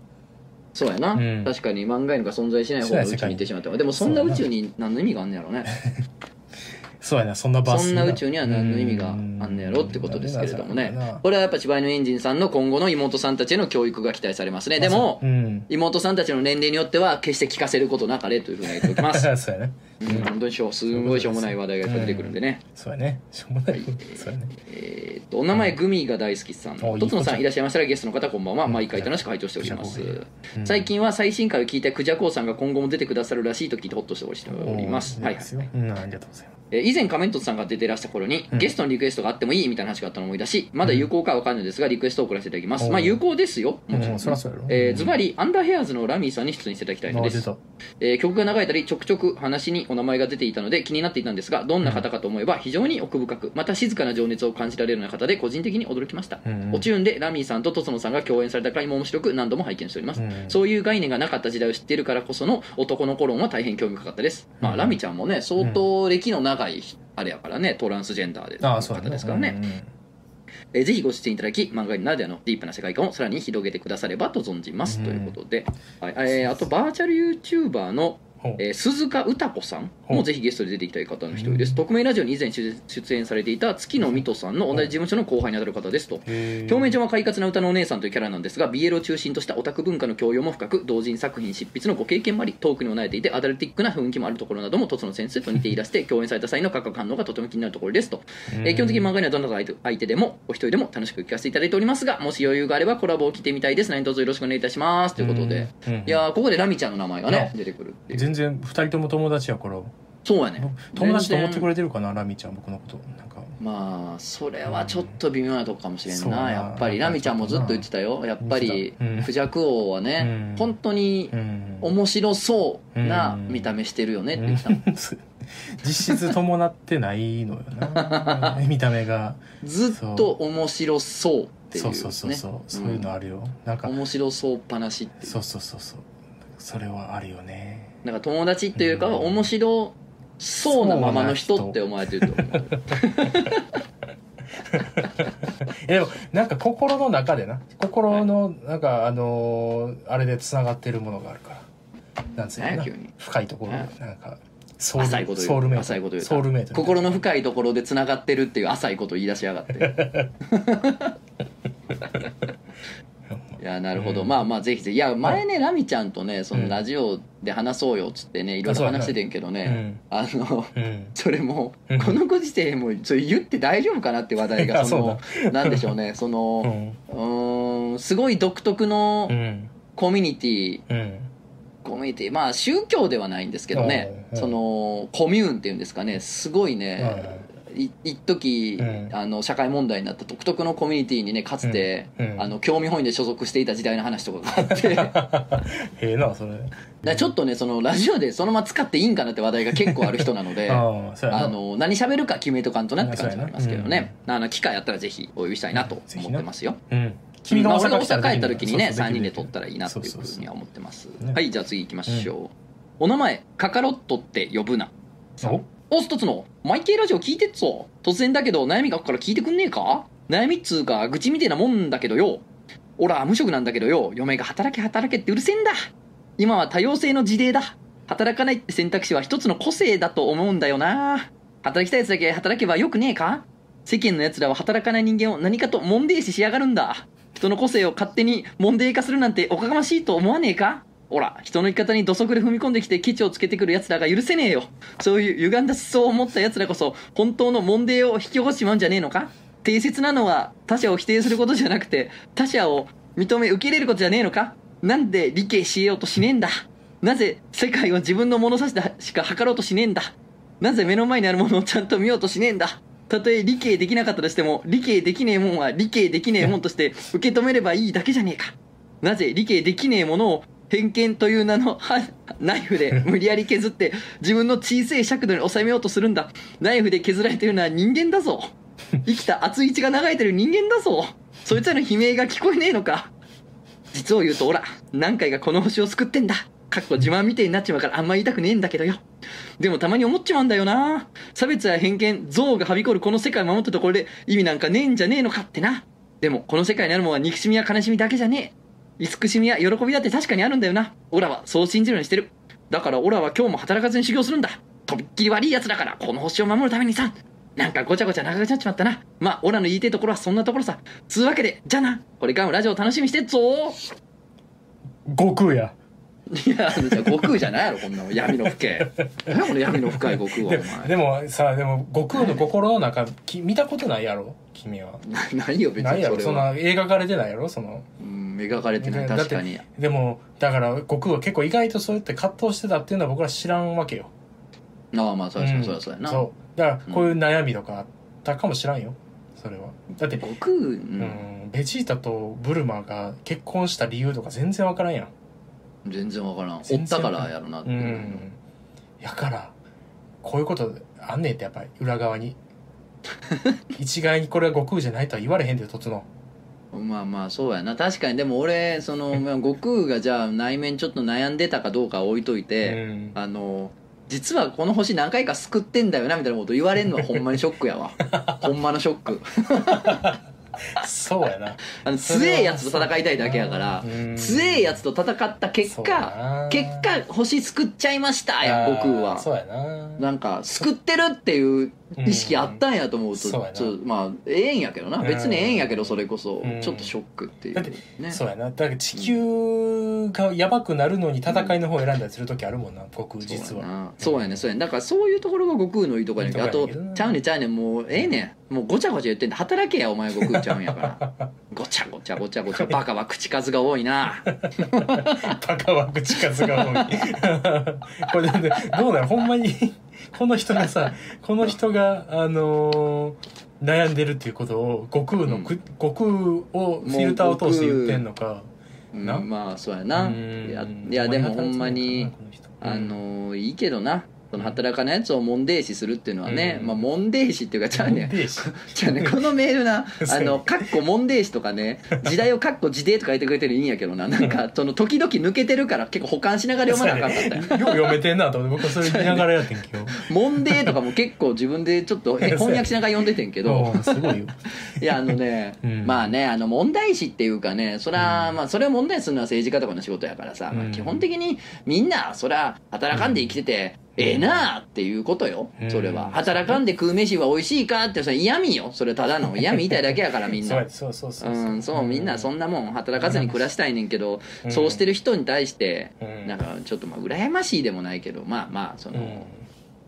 そうやな。うん。確かに漫画犬が存在しない方の宇宙に行ってしまったでもそんな宇宙に何の意味があんねやろね そうやなそんなバスそんな宇宙には何の意味があんねやろってことですけれどもね。うんこれはやっぱ柴犬エンジンさんの今後の妹さんたちへの教育が期待されますね。でもうん。妹さんたちの年齢によっては決して聞かせることなかれというふうに言っておきます。そうやね。うん本当にしょうすんごいしょうもない話題が出てくるんでね、そうやね。しょうもない。そうやね。えーっとお名前グミが大好きさん。と。つのさんんいらっしゃいましたらゲストの方こんばんは。うん毎回楽しく拝聴しております。うん。最近は最新回を聞いてクジャコウさんが今後も出てくださるらしいと聞いてホッとしております。はい。い。いありがとうございます。えー以前仮面凸さんが出てらした頃に、うん。ゲストのリクエストがあってもいいみたいな話があったのを思い出しまだ有効かは分かんないですがリクエストを送らせていただきます、おうまあ有効ですよもちろん。ね、うん。そりゃそうやろえーズバリアンダーヘアーズのラミーさんに出演していただきたいのです。あ出た。えー曲が流れたりちょくちょく話にお名前が出ていたので気になっていたんですがどんな方かと思えば非常に奥深くまた静かな情熱を感じられるような方で個人的に驚きました、うんうん。おチューンでラミーさんとトツノさんが共演された回も面白く何度も拝見しております、うんそういう概念がなかった時代を知っているからこその男の子論は大変興味深かったです、まあうん。ラミちゃんもね相当歴の長いあれやからねトランスジェンダーでああそうや方ですからね、うんうんえーぜひご出演いただき漫画ならではのディープな世界観をさらに広げてくださればと存じます、うん。ということで、はい。えーあとバーチャル YouTuber のえー鈴鹿歌子さん。もぜひゲストで出ていきたい方の一人です、うん。匿名ラジオに以前出出演されていた月野水戸さんの同じ事務所の後輩にあたる方ですと。表面上は快活な歌のお姉さんというキャラなんですが BL を中心としたオタク文化の教養も深く同人作品執筆のご経験もありトークにも慣れていてアダルティックな雰囲気もあるところなどもとつの先生と似ていらして共演された際の化学反応がとても気になるところですと、えー基本的に漫画にはどなた相手でもお一人でも楽しく聞かせていただいておりますがもし余裕があればコラボを聞いてみたいです。何卒よろしくお願いいたします。ということで、いやーここでラミちゃんの名前がねう出てくるっていう全然二人とも友達やから。そうやね。友達と思ってくれれてるかなラミちゃん僕のこと。なんか。まあそれはちょっと微妙なとこかもしれんな、そう。なやっぱりラミちゃんもずっと言ってたよ。やっぱりクジャク王はね、うん。本当にうん。面白そうなうん。見た目してるよねって言ってたもん、実質伴ってないのよな。見た目が。ずっと面白そうっていう、ね、そうそうそうそう。そういうのあるよ。なんか面白そうっぱなしってそうそうそうそう。それはあるよねなんか友達っていうか面白そうなままの人って思われてると思う。えでもなんか心の中でな。心のなんかあのーあれでつながってるものがあるから。なんつうのかな。何や急に。深いところ。でねなんかソウル浅いこと言う。ソウルメイト。浅いこと言うソウルメイト心の深いところでつながってるっていう浅いこと言い出しやがって いやなるほど、うん。まあまあぜひぜひ。いや前ねラミちゃんとねそのラジオで話そうよっつってねいろいろ話しててんけどね、あのうん。それもうん。このご時世もそれ言って大丈夫かなって話題が あそのなんでしょうねそのうん。すごい独特のうん。コミュニティ。うん。コミュニティまあ宗教ではないんですけどねうん。そのコミューンっていうんですかねすごいねい一時、うん。あの社会問題になった独特のコミュニティにねかつて、うん。うん。あの興味本位で所属していた時代の話とかがあって。ええなそれ。らちょっとねそのラジオでそのまま使っていいんかなって話題が結構ある人なので あの何喋るか決めとかんとな。って感じになりますけどね、あの機会あったらぜひお呼びしたいなと思ってますよ、うん。君が大阪帰った時にねそうそう3人で撮ったらいいなっていうそう。そうそうふう。には思ってますねはいじゃあ次行きましょう、お名前カカロットって呼ぶなおお一つのマイケイラジオ聞いてっぞ。突然だけど悩みがあっから聞いてくんねえか？悩みっつうか愚痴みてえなもんだけどよ。俺は無職なんだけどよ。嫁が働け働けってうるせえんだ。今は多様性の時代だ。働かないって選択肢は一つの個性だと思うんだよな。働きたいやつだけ働けばよくねえか？世間の奴らは働かない人間を何かと問題視しやがるんだ。人の個性を勝手に問題化するなんておかがましいと思わねえか？ほら、人の生き方に土足で踏み込んできてケチをつけてくる奴らが許せねえよ。そういう歪んだ思想を持った奴らこそ、本当の問題を引き起こしちまうんじゃねえのか？定説なのは他者を否定することじゃなくて、他者を認め受け入れることじゃねえのか？なんで理解しようとしねえんだ？なぜ世界を自分の物差しでしか測ろうとしねえんだ？なぜ目の前にあるものをちゃんと見ようとしねえんだ？たとえ理解できなかったとしても、理解できねえもんは理解できねえもんとして受け止めればいいだけじゃねえか。なぜ理解できねえものを偏見という名のナイフで無理やり削って自分の小さい尺度に収めようとするんだ。ナイフで削られてるのは人間だぞ。生きた熱い血が流れてる人間だぞ。そいつらの悲鳴が聞こえねえのか。実を言うと、おら、何回かこの星を救ってんだ。かっこ自慢みてえになっちまうからあんま言いたくねえんだけどよ。でもたまに思っちまうんだよな。差別や偏見、憎悪がはびこるこの世界を守ったところで意味なんかねえんじゃねえのかってな。でもこの世界にあるものは憎しみや悲しみだけじゃねえ。慈しみや喜びだって確かにあるんだよな。オラはそう信じるようにしてる。だからオラは今日も働かずに修行するんだ。とびっきり悪い奴だから、この星を守るためにさ。なんかごちゃごちゃ長くなっちまったな。まあ、オラの言いたいところはそんなところさ。つうわけで、じゃあな。これからもラジオ楽しみにしてっぞ悟空やいや、じゃあ悟空じゃないやろ、こんなの闇の深い。何やこの闇の深い悟空は、でお前。でもさでも悟空の心の中き見たことないやろ君はな何よ、別ないやろそんにそれは。な描かれてないやろそのうん、描かれてない、だ確かに。でもだから悟空は結構意外とそうやって葛藤してたっていうのは僕ら知らんわけよ。ああまあそうやそうやん。そうやそうやな。そう。だからこういう悩みとかあったかもしらんよ。それは。だって悟空ううんんベジータとブルマが結婚した理由とか全然わからんやん。全然わからん。お全然ったからやろなってう、ん。やからこういうことあんねんってやっぱり裏側に。一概にこれは悟空じゃないとは言われへんでとつのまあまあそうやな。確かにでも俺その まあ悟空がじゃあ内面ちょっと悩んでたかどうかは置いといて、うん。あの実はこの星何回か救ってんだよなみたいなこと言われるのは ほんまにショックやわ。ほんまのショック。そうやな。あの強えやつと戦いたいだけやからうん。強えやつと戦った結果な。結果星救っちゃいましたやん悟空は。そうやな。なんか救ってるっていう意識あったんやと思うと、うんまあええんやけどな。別にええんやけどそれこそうん。ちょっとショックっていう。だってね。そうやな。だから地球がやばくなるのに戦いの方を選んだりする時あるもんな悟空実は。そうやねそうやねだからそういうところが悟空のいいとこやねどあとちゃうねんちゃうねんもうええねん。もうごちゃごちゃ言ってんで働けやお前悟空ちゃうんやから。ごちゃごちゃごちゃごちゃ。バカは口数が多いな。バカは口数が多い。これでどうだよほんまにこの人がさこの人があのー悩んでるっていうことを悟空のく、悟空をフィルターを通して言ってんのか。うんな？まあそうやな。うん。いやいやでもほんまにあのいいけどなその働かないやつを問題視するっていうのはね、うん。まあ問題視っていうかちゃうねじ ゃあねこのメールな あのかっこ問題視とかね時代をかっこ時代とか書いてくれてるいいんやけどな。なんかその時々抜けてるから結構保管しながら読まなあかんかったよよう読めてんなと思って僕はそれ見ながらやってん今日問題とかも結構自分でちょっとえ翻訳しながら読んでてんけど。いよ。いやあのね、うん。まあねあの問題視っていうかねそら、まあそれを問題視するのは政治家とかの仕事やからさ、まあうん。基本的にみんなそら働かんで生きてて、ええなあっていうことよ。うん。それは。働かんで食う飯は美味しいかってそれ嫌味よ。それただの。嫌味言いたいだけやからみんな。そうやそうそうそう。うんそうみんなそんなもん働かずに暮らしたいねんけど、うん。そうしてる人に対して、うん。なんかちょっとまあ羨ましいでもないけどまあまあその、うん。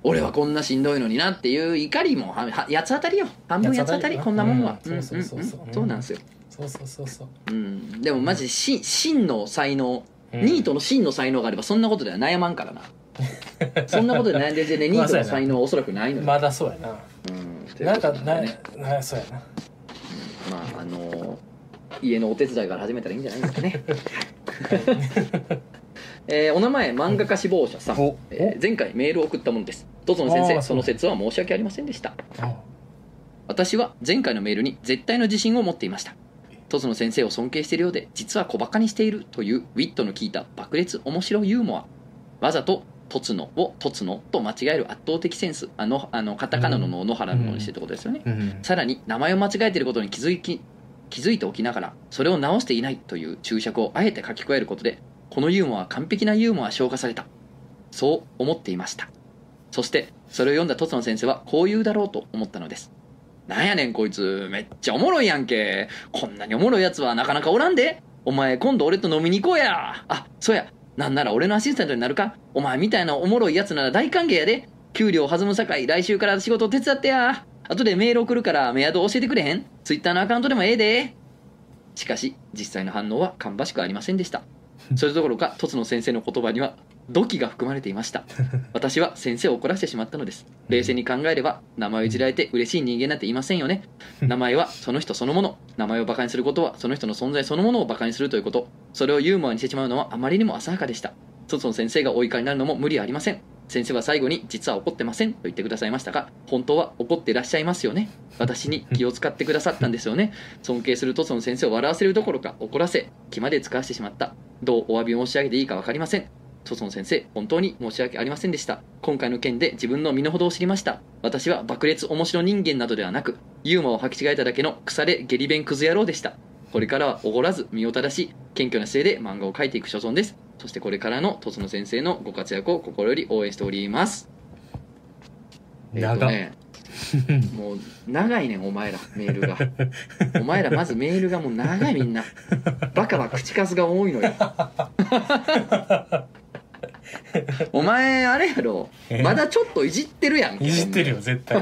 俺はこんなしんどいのになっていう怒りも八つ当たりよ。半分八つ当たりこんなもんは、うん。そうそうそうそう。うんそうなんですよ、そうそうそうそう。うん、でもマジで真真の才能、うん。ニートの真の才能があればそんなことでは悩まんからな そんなことで悩んでる時点でニートの才能はおそらくないのよ、まだそうやな。うん。なんかなね。なそうやな。まああの家のお手伝いから始めたらいいんじゃないですかね。えーお名前漫画家志望者さん。お、えー前回メールを送ったものです。どうぞの先生その説は申し訳ありませんでした。あ私は前回のメールに絶対の自信を持っていました。トツの先生を尊敬しているようで実は小バカにしているというウィットの効いた爆裂面白ユーモア。わざとトツノをトツノと間違える圧倒的センスあのあのカタカナの野原ののにしてってことですよね、うんさらに名前を間違えていることに気づき気づいておきながらそれを直していないという注釈をあえて書き加えることでこのユーモアは完璧なユーモア消化された。そう思っていました。そしてそれを読んだトツノ先生はこう言うだろうと思ったのです。なんやねんこいつめっちゃおもろいやんけ。こんなにおもろいやつはなかなかおらんで。お前今度俺と飲みに行こうや。あそうやなんなら俺のアシスタントになるか？お前みたいなおもろいやつなら大歓迎やで。給料弾むさかい。来週から仕事手伝ってや。後でメール送るからメアド教えてくれへん？ツイッターのアカウントでもええで。しかし実際の反応は芳しくありませんでした。それどころか凸の先生の言葉には土器が含まれていました。私は先生を怒らせてしまったのです。冷静に考えれば名前をいじられて嬉しい人間なんていませんよね。名前はその人そのもの。名前をバカにすることはその人の存在そのものをバカにするということ。それをユーモアにしてしまうのはあまりにも浅はかでした。凸の先生がお怒りになるのも無理ありません。先生は最後に実は怒ってません。と言ってくださいましたが本当は怒っていらっしゃいますよね。私に気を使ってくださったんですよね。尊敬する凸の先生を笑わせるどころか怒らせ気まで使わせてしまった。どうお詫び申し上げていいか分かりませんトソン先生本当に申し訳ありませんでした。今回の件で自分の身の程を知りました。私は爆裂面白人間などではなくユーモアを履き違えただけの腐れ下痢弁クズ野郎でした。これからはおごらず身を正し謙虚な姿勢で漫画を描いていく所存です。そしてこれからのトソノ先生のご活躍を心より応援しております。えっ。と長っねもう長いねんお前らメールが。お前らまずメールがもう長いみんな。バカは口数が多いのよ お前あれやろえ？まだちょっといじってるやんいじってるよ絶対。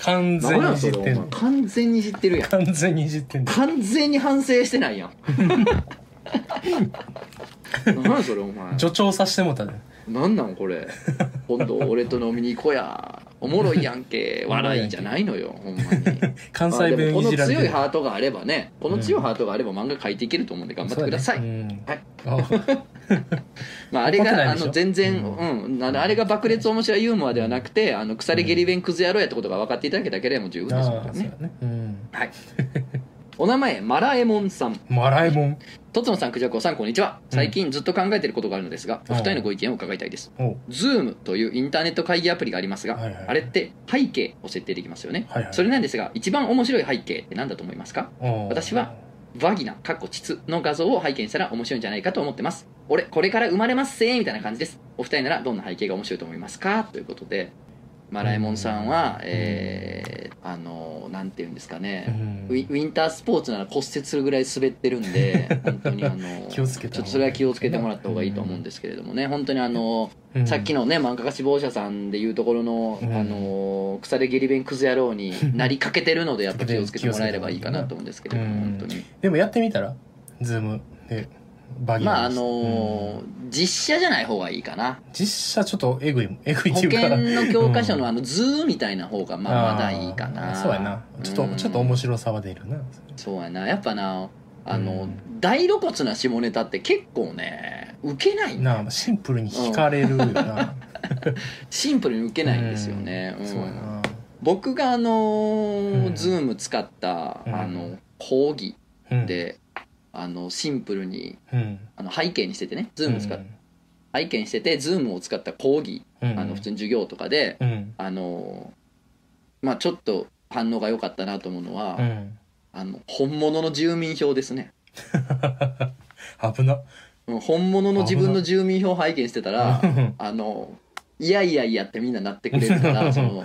完全にいじってんの。それお前。完全にいじってるやん。完全にいじってんの。完全に反省してないやん。何やそれお前。助長させてもうたねなんなんこれ。今度俺と飲みに行こうや。おもろいやんけ。笑いじゃないのよほんまに。関西弁このいじられてる。強いハートがあればねこの強いハートがあれば漫画描いていけると思うん。で頑張ってください、はいうんまあ、あれがあの全然、ううん。あのあれが爆裂面白いユーモアではなくてあの腐れゲリ弁クズ野郎やってことが分かっていただけただけでも十分ですからね。はい。お名前マラエモンさん。マラえもんとつのさんくじゃこさんこんにちは。うん。最近ずっと考えていることがあるのですが、お二人のご意見を伺いたいです。おう。Zoom というインターネット会議アプリがありますが、はいはいあれって背景を設定できますよね、はいはい。それなんですが一番面白い背景って何だと思いますか？私はバギナ、かっこ膣の画像を拝見したら面白いんじゃないかと思ってます。俺、これから生まれますせーみたいな感じです。お二人ならどんな背景が面白いと思いますか？ということで、マラエモンさんは、えー、あの、なんていうんですかうね、ん。ウィウィンタースポーツなら骨折するぐらい滑ってるんで、本当にあの、気をつけちょっとそれは気をつけてもらった方がいいと思うんですけれどもね、本当にあの、うん。さっきのね漫画家志望者さんでいうところの、うん。あの腐れゲリ弁クズ野郎になりかけてるのでやっぱ気をつけてもらえればいいかなと思うんですけれども、うん。本当に。でもやってみたら？ズームでバギーまああにのー実写じゃない方がいいかな。実写ちょっとえぐいえぐいっ保ていうか。険の教科書のうん。あの図みたいな方がまあまだいいかな。そうやな。ちょっと、うん。ちょっと面白さは出るな。そうやな。やっぱなあの、うん。大露骨な下ネタって結構ね受けないなあシンプルに惹かれるよな、シンプルに受けないんですよね、うん。そうやな。僕があのーうん。 Zoom 使った、うん。あの講義うん。で、あのシンプルにうん。あの背景にしててね Zoom 使っ、うん背景にしてて Zoom を使った講義、うん。あの普通に授業とかで、うん。あのまあちょっと反応が良かったなと思うのは、うん。あの本物の住民票ですね。危な。うん本物の自分の住民票を背景にしてたらうんあのいやいやいやってみんななってくれるから その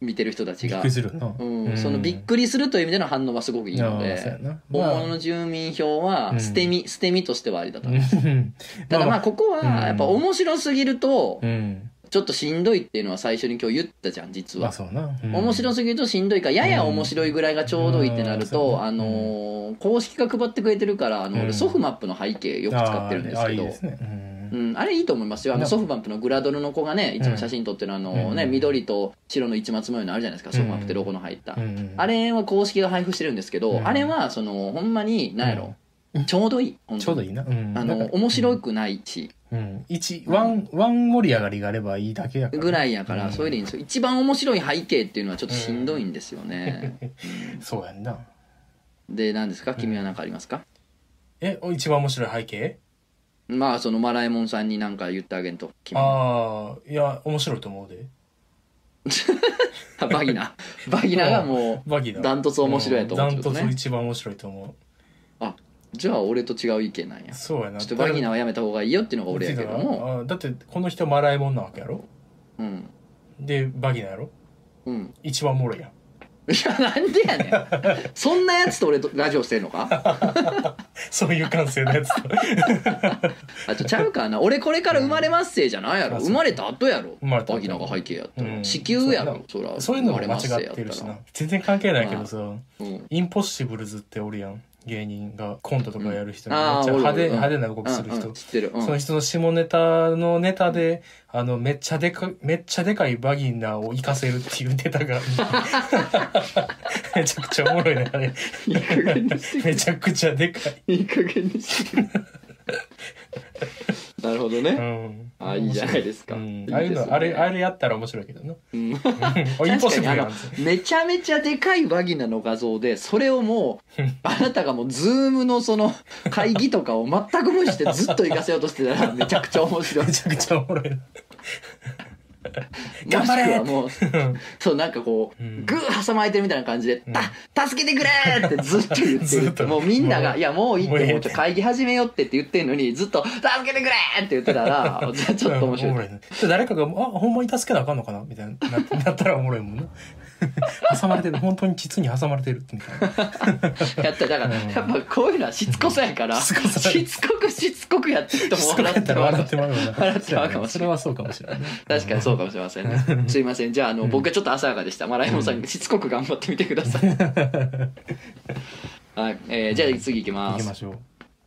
見てる人たちが。びっくり。するな、うん、そのびっくりするという意味での反応はすごくいいのでな。本物の住民票はうん。捨て身、捨て身としてはありだと思います。うん。ただまああ。ここはやっぱ面白すぎるとうん。ちょっとしんどいっていうのは最初に今日言ったじゃん実は。面白すぎるとしんどいからやや面白いぐらいがちょうどいいってなるうん。とあのー公式が配ってくれてるからあのうん。俺ソフマップの背景よく使ってるんですけど。いいですね、うん。うん、あれいいと思いますよ。あのなソフマップのグラドルの子がねいつも写真撮ってるあのねうん。緑と白の市松模様のあるじゃないですか。ソフマップってロゴの入った。うん。あれは公式が配布してるんですけど、うん。あれはそのほんまに何やろ、ちょうどいい。ちょうどいいな、うん。あの面白くないし、うん、一ワンワン盛り上がりがあればいいだけやから。ぐらいやから、うん。それでいいんですよ。一番面白い背景っていうのはちょっとしんどいんですよね、そうやんな。で何ですか？君は何かありますか、え一番面白い背景？まあそのマラエモンさんに何か言ってあげんと君ああいや面白いと思うで。バギナ。バギナがも バギだダントツ面白いやと思うダントツ一番面白いと思う。あじゃあ俺と違う意見なんや。うそうやな。ちょっとバギナはやめた方がいいよっていうのが俺やけども。あだってこの人マラえもんなわけやろ？うん。でバギナやろ？うん。一番おもろいやんいやなんでやねん。そんなやつと俺とラジオしてんのか？そういう感性のやつと。あちょちゃうかな。俺これから生まれますせじゃないやろ。生まれた後やろ。生まれた後。が背景やったら、うん。子宮やろそら。そういうのも間違ってるしな。全然関係ないけどさ。うん。インポッシブルズっておるやん芸人がコントとかやる人にめっちゃ派手派手な動きする人。その人の下ネタのネタで、あの、めっちゃでか、めっちゃでかいバギナを活かせるっていうネタが、めちゃくちゃおもろいね、あれ。めちゃくちゃでかい。いい加減にしてなるほどうね、ん。あいいじゃないですかうんああいうの、あれ、あれやったら面白いけどな。うんうんインポッ確かにあの。めちゃめちゃでかいバギナの画像でそれをもう あなたがもうズームのその会議とかを全く無視してずっと行かせようとしてたらめちゃくちゃ面白い めちゃくちゃおもろいな。もしくはもうそうなんかこう、うん。グー挟まれてるみたいな感じで「うんた助けてくれ!」ってずっと言ってる。もうみんなが「もういやもういいってもうちょ会議始めようって」って言ってんのにずっと「助けてくれ!」って言ってたら ちょっと面白い。誰かが、あ、ほんまに助けなあかんのかなみたいな、ななったらおもろいもんな。挟まれてる、本当に膣に挟まれてるみたいな。やっただからうん。やっぱこういうのはしつこさやからしつこさしつこくしつこくやってる人もそう。やったら笑ってまうよな。笑ってまうかもしれないそれはそうかもしれないね。確かにそうかもしれませんね。すいません。じゃああの僕はちょっと浅はかでした。まあライモンさん。しつこく頑張ってみてください。はい、えーじゃあ次いき行ます。きましょう。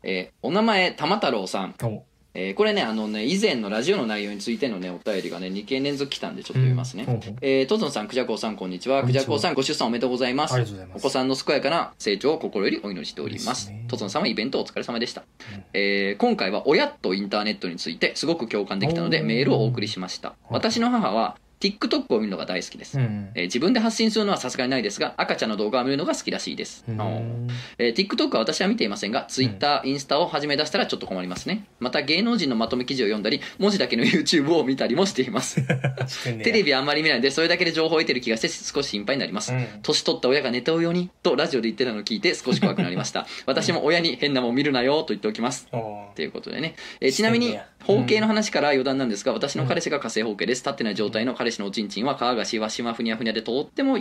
えーお名前玉太郎さん。お、ええーこれねあのね以前のラジオの内容についてのねお便りがね2件連続来たんでちょっと読みますね、えー、トゾンさん、クジャコウさん、こんにちは。クこんにちはジャコウさん、ご出産おめでとうございます。お子さんの健やかな成長を心よりお祈りしておりますですね。トゾンさんはイベントお疲れ様でした。うんえー今回は親とインターネットについてすごく共感できたのでメールをお送りしました。私の母は TikTok を見るのが大好きです。うんえー自分で発信するのはさすがにないですが、赤ちゃんの動画を見るのが好きらしいです。えー TikTok は私は見ていませんが、Twitter、インスタを始め出したらちょっと困りますね。また芸能人のまとめ記事を読んだり、文字だけの YouTube を見たりもしています。テレビビあんまり見ないので、それだけで情報を得てる気がして少し心配になります。うん年取った親が寝ておうようにとラジオで言ってたのを聞いて少し怖くなりました。私も親に変なもん見るなよと言っておきます。ということでね、えーちなみに包茎の話から余談なんですが、私の彼氏が火星包茎です立ってない状態の彼氏のおちんちんは皮がしわしわふにゃふにゃでとっても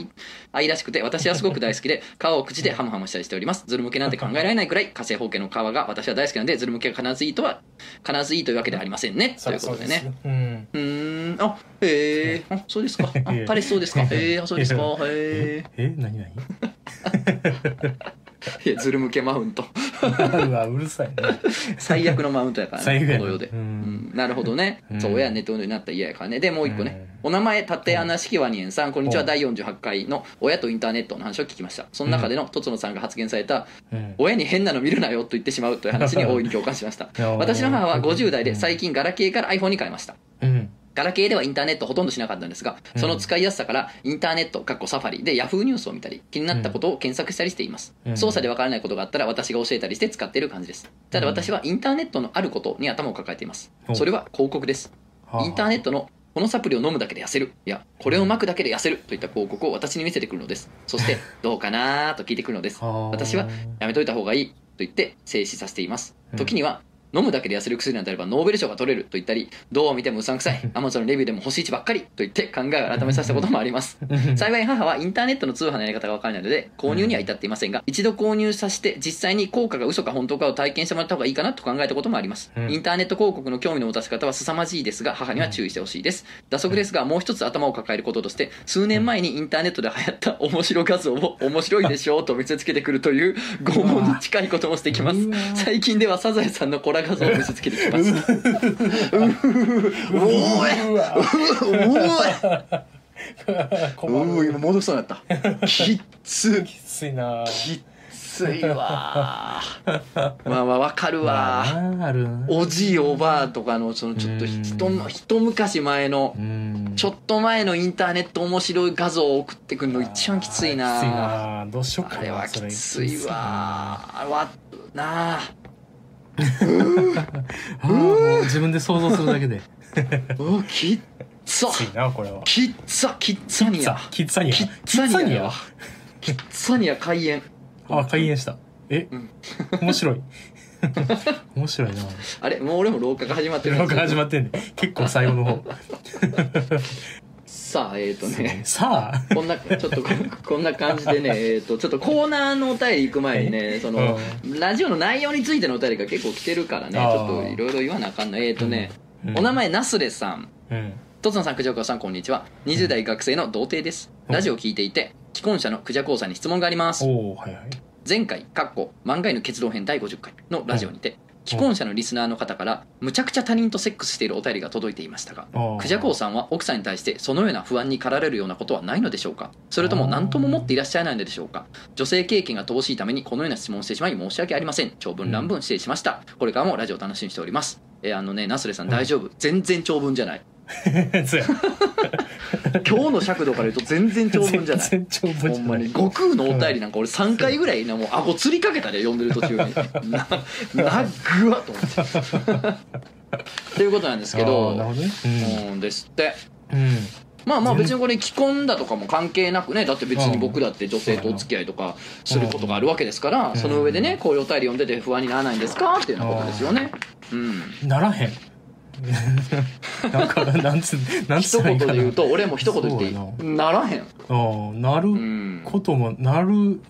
愛らしくて私はすごく大好きで 皮を口でハムハムしたりしております。ズル向けなんて考えられないくらい火星包茎の皮が私は大好きなのでズル向けが必ずいいとは必ずいいというわけではありませんね。ということでね。そうん。あへえあそうですか。あ彼氏そうですか。へえあそうですか。へえ何何？えズル向けマウント。う わうるさいね。最悪のマウントやからね最悪この世で、ううんんなるほどね、うん。そう親寝ておるようになったら嫌やからね。でもう一個ね、お名前立穴式ワニエンさん。こんにちは。うん。第48回の親とインターネットの話を聞きました。その中でのとつのさんが発言されたうん。親に変なの見るなよと言ってしまうという話に大いに共感しました。私の母は50代で最近ガラケーから iPhone に変えました。うんガラケーではインターネットほとんどしなかったんですが、その使いやすさからインターネット、かっこサファリで Yahoo ニュースを見たり、気になったことを検索したりしています。うん操作でわからないことがあったら私が教えたりして使っている感じです。ただ私はインターネットのあることに頭を抱えていますお。それは広告です。インターネットのこのサプリを飲むだけで痩せる。いや、これを巻くだけで痩せるといった広告を私に見せてくるのです。そして、どうかなーと聞いてくるのです。私はやめといた方がいいと言って静止させていますうん時には飲むだけで痩せる薬なんてあればノーベル賞が取れると言ったりどう見てもうさんくさい アマゾンのレビューでも星1ばっかりと言って考えを改めさせたこともあります。幸い母はインターネットの通販のやり方が分からないので購入には至っていませんが一度購入させて実際に効果が嘘か本当かを体験してもらった方がいいかなと考えたこともあります、うん。インターネット広告の興味の持たせ方は凄まじいですが母には注意してほしいです。打足ですがもう一つ頭を抱えることとして数年前にインターネットで流行った面白画像を面白いでしょうと見せつけてくるという拷問に近いこともしてきます。最近ではサザエさんのコラ画像を見せつけてきます。おー。いうわうー。今戻しそうになったきっつきついなきっついわー。まあまあわかるわー。まあおじいおばあとかのそのちょっとうん一一昔前のうんちょっと前のインター。ネット面白い画像を送ってくるの一番きついなきついなどうしようかなあれはきついわあれはなあ もう自分で想像するだけで。うわきっつきついなこれは。きっつキッツァニアキッザニアキッツァニアキッや。わキッツァニア開演。あ開演した。え、うん。面白い。面白いな。あれ？もう俺も廊下が始まってる。なんか始まってんね結構最後の方さあえっ、とね。さあ。こんなちょっとここんな感じでね えっ、とちょっとコーナーのお便り行く前にねその、ラジオの内容についてのお便りが結構来てるからねちょっといろいろ言わなあかんないえっ、とね、うん。お名前ナスレさん。うん。とつのさん、くじゃこうさん、こんにちは。20代学生の童貞です。うん。ラジオを聞いていて、既婚者のくじゃこうさんに質問があります。おおはいはい。前回、かっこ、漫画への結論編第50回のラジオにて、既婚者のリスナーの方から、むちゃくちゃ他人とセックスしているお便りが届いていましたが、あー。くじゃこうさんは奥さんに対してそのような不安に駆られるようなことはないのでしょうか？それとも何とも思っていらっしゃらないのでしょうか？女性経験が乏しいためにこのような質問をしてしまい申し訳ありません。長文乱文失礼しました。これからもラジオ楽しみにしております。えーあのねナスレさん大丈夫。全然長文じゃないそうや。今日の尺度から言うと全然長文じゃない。全然長文ほんまじゃない。に。悟空のお便りなんか俺3回ぐらいなもう顎つりかけたで読んでる途中に。ななっぐわと思って。ということなんですけあどーなるほどね。うん。ですって。うん、うんまあまあ別にこれ既婚だとかも関係なくねだって別に僕だって女性とお付き合いとかすることがあるわけですからうん。その上でねこういうお便り読んでて不安にならないんですかっていうようなことですよね。うん。ならへん なんかなんつなんつ一言で言うと俺も一言言っていい？な。らへん。ああなるうんこともなる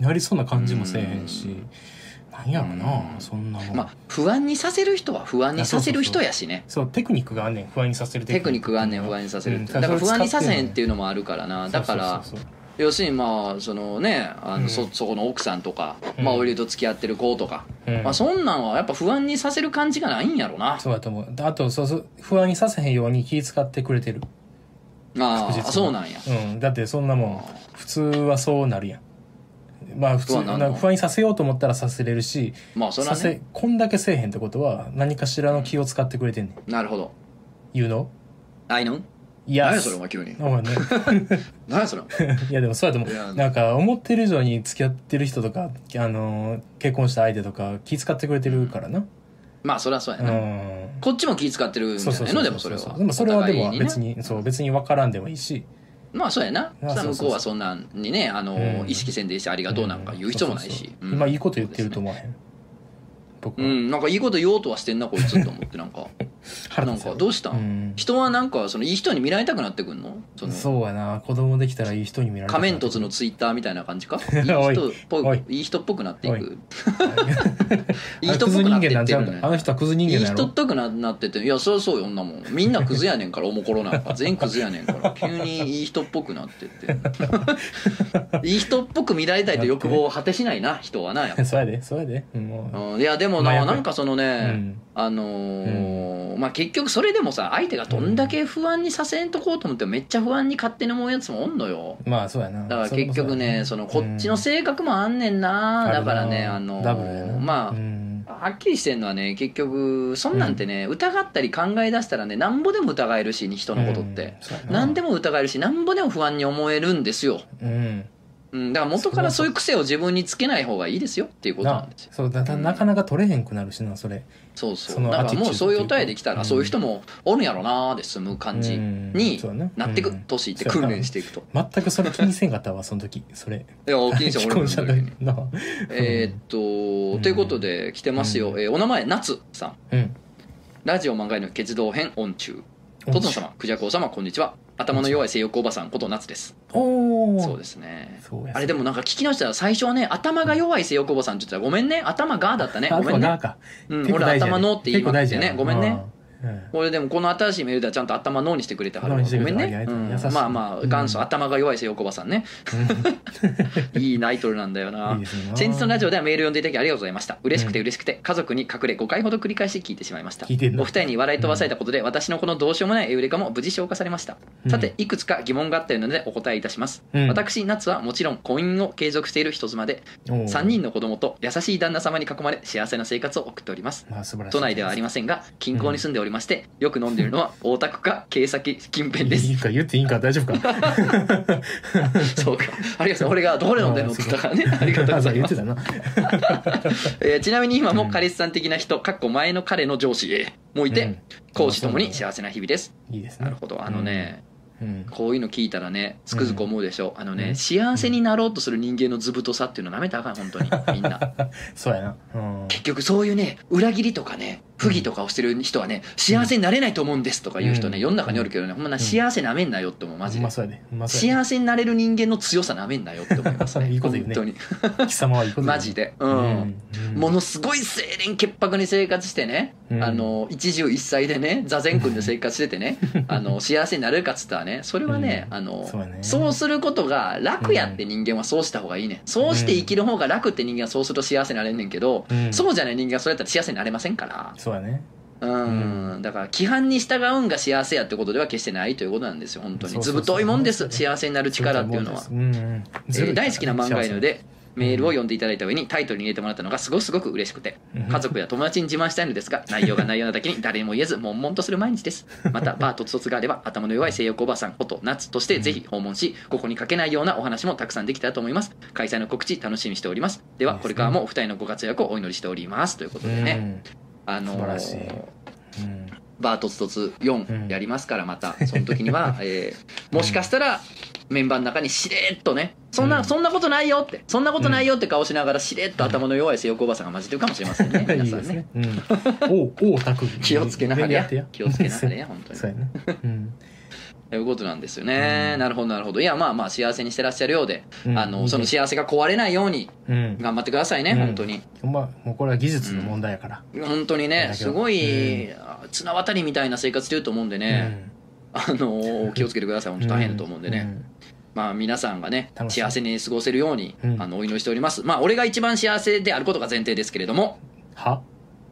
なりそうな感じもせえへんし。なんやろなうん。そんなまあ不安にさせる人は不安にさせる人やしね。そうテクニックがあんねん不安にさせるテクニックがあんねん不安にさせるう。ん。だから不安にさせへんっていいうのもあるからな。だからそうそうそう要するにまあそのねあの、うん。そそこの奥さんとか、うん。まあ俺と付き合ってる子とか、うん。まあ、そんなんはやっぱ不安にさせる感じがないんやろな。そうだと思う。あとそうそう不安にさせへんように気遣ってくれてる。ああそうなんや。うん。だってそんなもん普通はそうなるやん。まあ普通な不安にさせようと思ったらさせれるしまあそれはさせねこんだけせえへんってことは何かしらの気を使ってくれてんねん。なるほど。言うのあいや何やそれお前急に。お前ね。何やそれ。いやでもそうやと思うなんか思ってる以上に付き合ってる人とかあのー結婚した相手とか気遣ってくれてるからな。まあそれはそうやうな、ん。こっちも気遣ってるんじゃないのでもそれは。でもそれはでもお互いにね。別にそう別に分からんでもいいし。まあそうやな。あそしたら向こうはそんなんにねあの、うん。意識せんでしありがとうなんか言う必要もないし、今いいこと言ってると思わへん？僕は。うん。なんかいいこと言おうとはしてんなこいつと思ってなんか なんかどうしたん、うん。人はなんかそのいい人に見られたくなってくんの？そうやな。子供できたらいい人に見られる。仮面凸のツイッターみたいな感じか？い。い人っぽおい。いいい人っぽくなっていく？い。いい人っぽくなってってるねあの人はクズ人いい間なの人っぽくななってて。いやそりゃそうよ女もん。みんなクズやねんからおもころなんか全員クズやねんから。急にいい人っぽくなってって。いい人っぽく見られたいと欲望を果てしないな人はなやっぱ。そうやでそうやで。うんもう。うんいやでもななんかそのね、うんあのーまあ結局それでもさ相手がどんだけ不安にさせんとこうと思ってもめっちゃ不安に勝手に思うやつもおんのよ。まあそうやな。だから結局ねそのこっちの性格もあんねんな、だからねあのーまあ、うん。はっきりしてんのはね結局そんなんてね、疑ったり考え出したらねなんぼでも疑えるし人のことって、うん。何でも疑えるし何ぼでも不安に思えるんですよ、うん。うん、だから元からそういう癖を自分につけない方がいいですよっていうことなんですよ。そうだなかなか取れへんくなるしなそれそうそう。だからもうそういうお便りできたらうん。そういう人もおるんやろなーで済む感じうん。にななってくうん年いって訓練していくと。全くそれ気にせんかったわその時。それ。いやお気にして既俺も。なえーっと、うん。ということで来てますよ、うん。えーお名前夏さん。うん。ラジオ漫画への決動編音中。トトン様クジャク王様こんにちは頭の弱い性欲おばさんこと夏です。おおそうですね。そうや。あれでもなんか聞き直したら最初はね頭が弱い性欲おばさんって言ったらごめんね頭がだったね。あごめんね。頭がかうん俺頭のって言いまくってね。ごめんねうん。俺でもこの新しいメールではちゃんと頭のにしてくれてはるごめんね、う。うん。まあまあ元祖うん頭が弱い性欲おばさんね。いいナイトルなんだよ いな先日のラジオではメール読んでいただきありがとうございました。嬉しくて嬉しくて家族に隠れ5回ほど繰り返し聞いてしまいました。お二人に笑い飛ばされたことで私のこのどうしようもないエウレカも無事消化されました。うん。さていくつか疑問があったのでお答えいたします。うん。私夏はもちろん婚姻を継続している人妻でおー3人の子供と優しい旦那様に囲まれ幸せな生活を送っております。都内ではありませんが近郊に住んでおりまして、よく飲んでいるのは 大田区か京崎近辺です。いいか言っていいんか大丈夫か？そうか。ありがとう。俺がどれ飲んでんの？って言ったからね。ありがとう。ございます言ってたな。えーちなみに今も彼氏さん的な人、かっこ前の彼の上司へもいて、うん。講師ともに幸せな日々です、いいですね。なるほど。あのね、うん。こういうの聞いたらねつくづく思うでしょ？う、あのね、うん。幸せになろうとする人間の図太さっていうのなめたらあかん本当に。みんな。そうやな。うん。結局そういうね裏切りとかね不義とかをしてる人はね幸せになれないと思うんですとかいう人ね、うん。世の中におるけどねほんまな幸せなめんなよって思うマジで。幸せになれる人間の強さなめんなよって思いますね いいこと言うね。本当に。で 貴様はいいことマジで。うん。ものすごい清廉潔白に生活してね、うん。あの一汁一菜でね座禅組んで生活しててねあの幸せになれるかっつったらねそれはね,、うん。あのそうそうすることが楽やって人間はそうした方がいいねそうして生きる方が楽って人間はそうすると幸せになれんねんけど、うん。そうじゃない人間はそれやったら幸せになれませんからそうやね。うん、だから規範に従うんが幸せやってことでは決してないということなんですよ本当に。そうそうそう。図太いもんです。幸せになる力っていうのは。うんうん。えー大好きな漫画犬でメールを読んでいただいた上にタイトルに入れてもらったのがすごくすごく嬉しくてうん。家族や友達に自慢したいのですが内容が内容なだけに誰にも言えず悶々とする毎日です。またバーとつとつがあれば頭の弱い性欲おばさんこと夏としてぜひ訪問しここに書けないようなお話もたくさんできたらと思います。開催の告知楽しみにしております。ではこれからもお二人のご活躍をお祈りしております。ということでね、あのーうん。バートツトツうん。4やりますからまた。その時には、えーもしかしたらメンバーの中にしれっとねそんな、うん。そんなことないよってそんなことないよって顔しながらしれっと頭の弱い性欲おばさんが混じってるかもしれませんね皆いいさんね。ですね。うん。おおたく 気をつけなはれや。気をつけなはれや本当に。そうやね。うんということなんですよね、うん。なるほどなるほど。いやまあまあ幸せにしてらっしゃるようで、うん。あのその幸せが壊れないようにうん。頑張ってくださいね、うん。本当に。ほんまもうこれは技術の問題やから。本当にねすごい、あ綱渡りみたいな生活してると思うんでね、あの気をつけてください。本当大変だと思うんでね、まあ皆さんがね幸せに過ごせるように、うん。あのお祈りしております。まあ俺が一番幸せであることが前提ですけれども。は？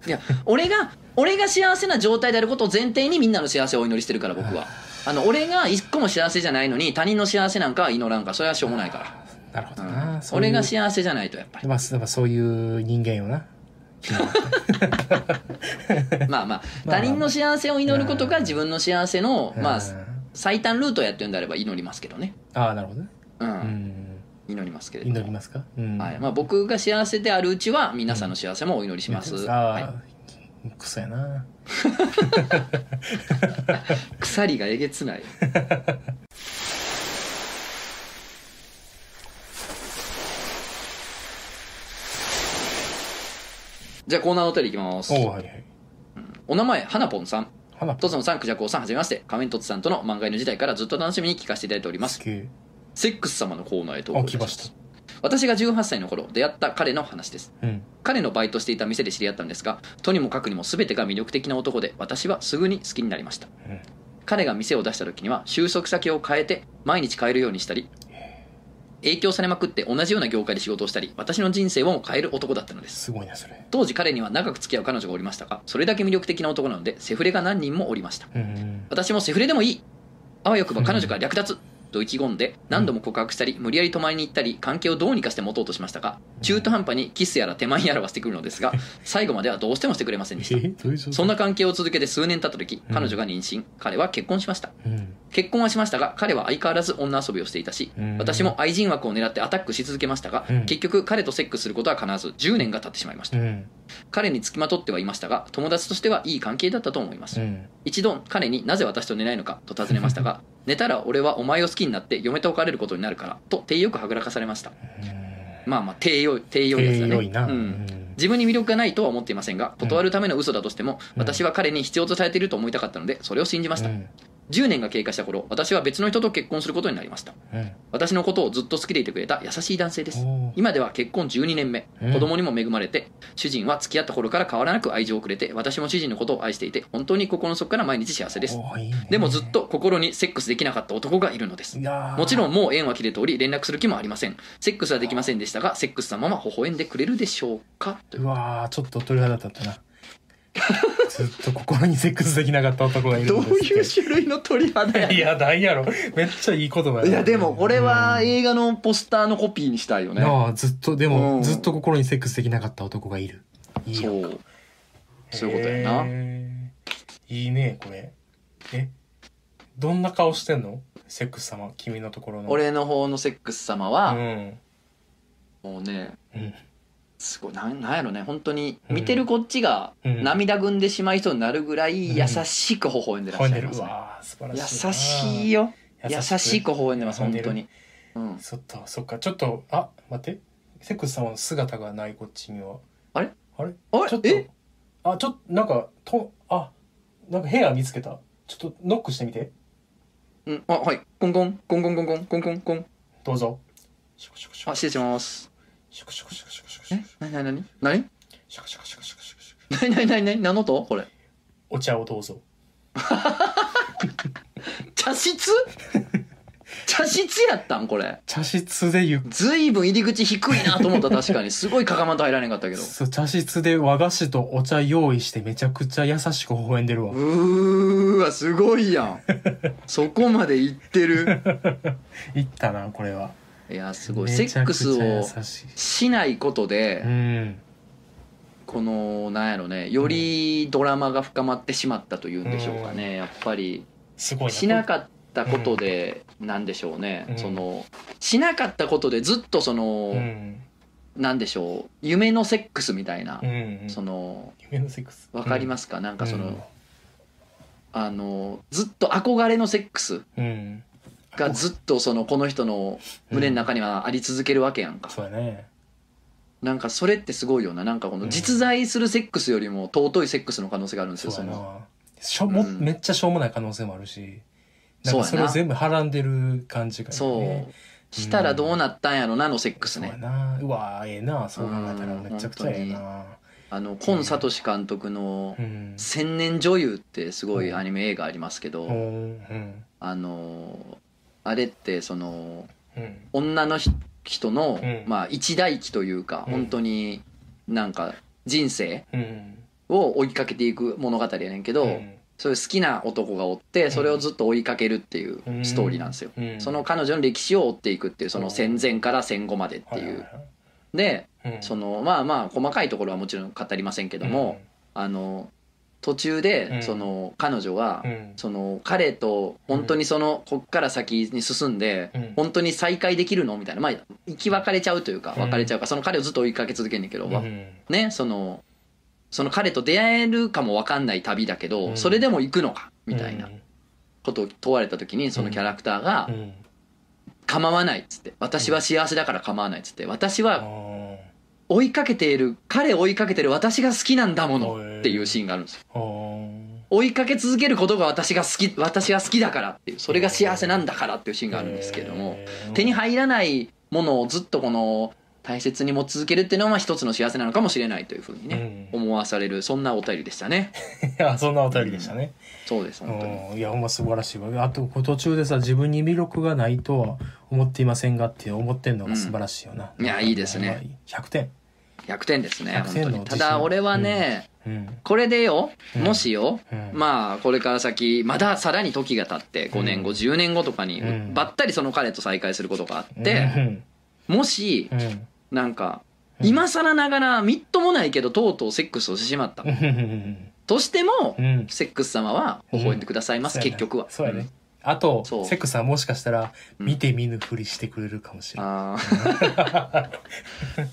いや俺が俺が幸せな状態であることを前提にみんなの幸せをお祈りしてるから僕はあの俺が一個も幸せじゃないのに他人の幸せなんかは祈らんか。らそれはしょうもないから。なるほどうん。な、そういう俺が幸せじゃないとやっぱり。まあやっぱそういう人間よな。まあまあ。まあ他人の幸せを祈ることが自分の幸せのまあうん最短ルートやってるんであれば祈りますけどね。ああなるほどね。うん、うん。祈りますけれども。祈りますか？うん。はい。まあ、僕が幸せであるうちは皆さんの幸せもお祈りします、ああ、はい、クソやな。鎖がえげつない。じゃあコーナーのお便りいきます。おおはいはい。お名前花ぽんさん。花とつのさんくじゃこうさんはじめまして。仮面とつさんとの漫画の時代からずっと楽しみに聞かせていただいております。セックス様のコーナーへと。あ来ました私が18歳の頃出会った彼の話です。うん。彼のバイトしていた店で知り合ったんですがとにもかくにも全てが魅力的な男で私はすぐに好きになりました。うん。彼が店を出した時には収束先を変えて毎日変えるようにしたり影響されまくって同じような業界で仕事をしたり私の人生をも変える男だったのです。すごいなそれ。当時彼には長く付き合う彼女がおりましたがそれだけ魅力的な男なのでセフレが何人もおりました。うん。私もセフレでもいい。あわよくば彼女が略奪と意気込んで何度も告白したり無理やり泊まりに行ったり関係をどうにかして持とうとしましたが中途半端にキスやら手前やらはしてくるのですが 最後まではどうしてもしてくれませんでした。そんな関係を続けて数年経った時うん彼女が妊娠。彼は結婚しました。うん結婚はしましたが彼は相変わらず女遊びをしていたしうん。私も愛人枠を狙ってアタックし続けましたがうん。結局彼とセックスすることは必ず10年が経ってしまいました。うん。彼につきまとってはいましたが友達としてはいい関係だったと思います。うん。一度彼になぜ私と寝ないのかと尋ねましたが 寝たら俺はお前を好きになって嫁と別れることになるからと手よくはぐらかされました。まあまあ手よ手よいやつだねうん。自分に魅力がないとは思っていませんが断るための嘘だとしてもうん。私は彼に必要とされていると思いたかったのでそれを信じました。うん10年が経過した頃私は別の人と結婚することになりました。うん私のことをずっと好きでいてくれた優しい男性です。今では結婚12年目。うん子供にも恵まれて主人は付き合った頃から変わらなく愛情をくれて私も主人のことを愛していて本当に心の底から毎日幸せです。でもずっと心にセックスできなかった男がいるのです。もちろんもう縁は切れており連絡する気もありません。セックスはできませんでしたがセックス様は微笑んでくれるでしょうか？う。うわーちょっと鳥肌立ったなずっと心にセックスできなかった男がいるどうんですっていう種類の鳥肌やいやないやろ。めっちゃいい言葉や。ないやでもこれはうん映画のポスターのコピーにしたいよね。なあずっとでうん。もずっと心にセックスできなかった男がいる。いいよそう。そういうことやな。へー。いいねこれ。えどんな顔してんの？セックス様君のところの。俺の方のセックス様うはん。もうねうんすごい。なんなんやろね。本当に見てるこっちがうん。涙ぐんでしまいそうになるぐらいうん。優しく微笑んでらっしゃいますね。わ素晴ら優しいな。しいよ。優しく微笑んでます本当に。うん。そっかそっか。ちょっとあ待って。セックス様の姿がないこっちには。あれ？あれ？あれ？ちょっと。え？あちょっとなんかとあなんか部屋見つけた。ちょっとノックしてみて。うん。あはい。コンコン。コンコンコンコン。コンコンどうぞ。あ失礼します。シュクシュクシュクシュえ？クなになになになにシュクシュクシュクシュクシュクシュクなになになになに何？の音これお茶をどうぞ茶室茶室やったんこれ茶室でゆっずいぶん入り口低いなと思った確かにすごいかがまと入られんかったけどそう茶室で和菓子とお茶用意してめちゃくちゃ優しく微笑んでるわうーわすごいやんそこまで行ってるいったなこれはいやすごい。めセックスを優しないことでうん。このなんやろねよりドラマが深まってしまったというんでしょうかね。やっぱりしなかったことでなんでしょうね。うん。そのしなかったことでずっとそのうん。なんでしょう夢のセックスみたいなうんうん。その夢のセックス。わかりますすか？なんかそうん。のあのずっと憧れのセックス。うんがずっとそのこの人の胸の中にはあり続けるわけやんか。そうやね。なんかそれってすごいよな。なんかこの実在するセックスよりも尊いセックスの可能性があるんですよそのそうやな。しょも、うん。めっちゃしょうもない可能性もあるし。なんかそれを全部はらんでる感じがいいそねう。したらどうなったんやろなのセックスそうやねな。うわええな。そう考えたらうんめちゃくちゃええな。あの今聡監督のうん「千年女優」ってすごいアニメ映画ありますけどあのあれってそのうん。女の人人の、うん。まあ一代記というか、うん。本当になんか人生うん。を追いかけていく物語やねんけど、うん。そういう好きな男がおってそれをずっと追いかけるっていうストーリーなんですよ、うん。その彼女の歴史を追っていくっていうその戦前から戦後までっていう、でうん。そのまあまあ細かいところはもちろん語りませんけども、あの途中うでん。その彼女はうん。うんその彼と本当にそのこっから先に進んでうん。本当に再会できるのみたいな。まあ生き別れちゃうというかうん。別れちゃうかその彼をずっと追いかけ続けんねんけどうん。ねそのその彼と出会えるかも分かんない旅だけどうん。それでも行くのかみたいなことを問われた時にそのキャラクターがうん「構わない」っつって「私は幸せだから構わない」っつって「私あはー追いかけている彼を追いかけてる私が好きなんだもの」っていうシーンがあるんですよ。追いかけ続けることが私が好き私は好きだからっていうそれが幸せなんだからっていうシーンがあるんですけれども手に入らないものをずっとこの大切に持ち続けるっていうのは一つの幸せなのかもしれないというふうにね、うん。思わされるそんなお便りでしたね。い やそんなお便りでしたね、そうです本当に。うん。いやほんま素晴らしいわ。あと途中でさ自分に魅力がないとは思っていませんがって思ってんのが素晴らしいよな、うんいやいいですね。ほんまに100点。100点ですね100本当に。ただ俺はね、うん。これでようん。もしよ、うん。まあこれから先まださらに時が経って5年後、うん。10年後とかにうん。ばったりその彼と再会することがあうって、ん。もしうんなんかうん。今更ながらみっともないけどとうとうセックスをしてしまった。うん。としてもうん。セックス様は微笑んでくださいます、そうやな結局は。そうやね、あとそう。セックスはもしかしたらうん。見て見ぬふりしてくれるかもしれない、あー。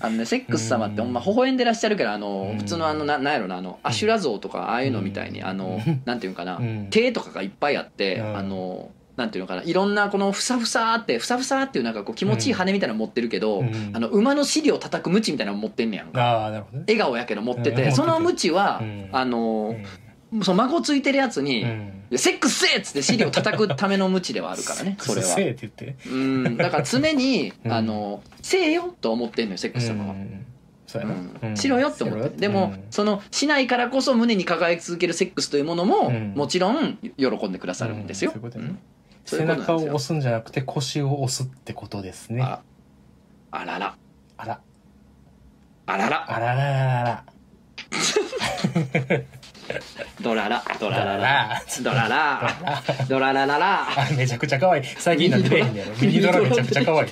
あのねセックス様ってほんま微笑んでらっしゃるからあのうん。普通のあのななんやろなあのアシュラ像とかああいうのみたいにあのうん。なんていうのかなうん。手とかがいっぱいあってうん。あのなんていうのかないろんなこのふさふさってふさふさっていうなんかこう気持ちいい羽みたいなの持ってるけどうん。あの馬の尻を叩くムチみたいなの持ってんねやんか。ああなるほどね。笑顔やけど持ってうん持っててそのムチはうん。あのその孫ついてるやつにうん「セックスせえ!」っつって尻を叩くためのムチではあるからねそれはせえって言って。うん。だから常にうん。あのせえよと思ってんのよセックス様は。うん。そうやうな、ん。しろよって思って。るでも、うん。そのしないからこそ胸に輝き続けるセックスというものも、うん。もちろん喜んでくださるんですよ、うん。そういうことやね背中を押すんじゃなくて腰を押すってことですね。ああらら。あら。あらら。あららららドララ。ドラララ。らドララ。ドララララ。あめちゃくちゃ可愛い。最近なんで出えへんねやろミニドラ。めちゃくちゃ可愛い。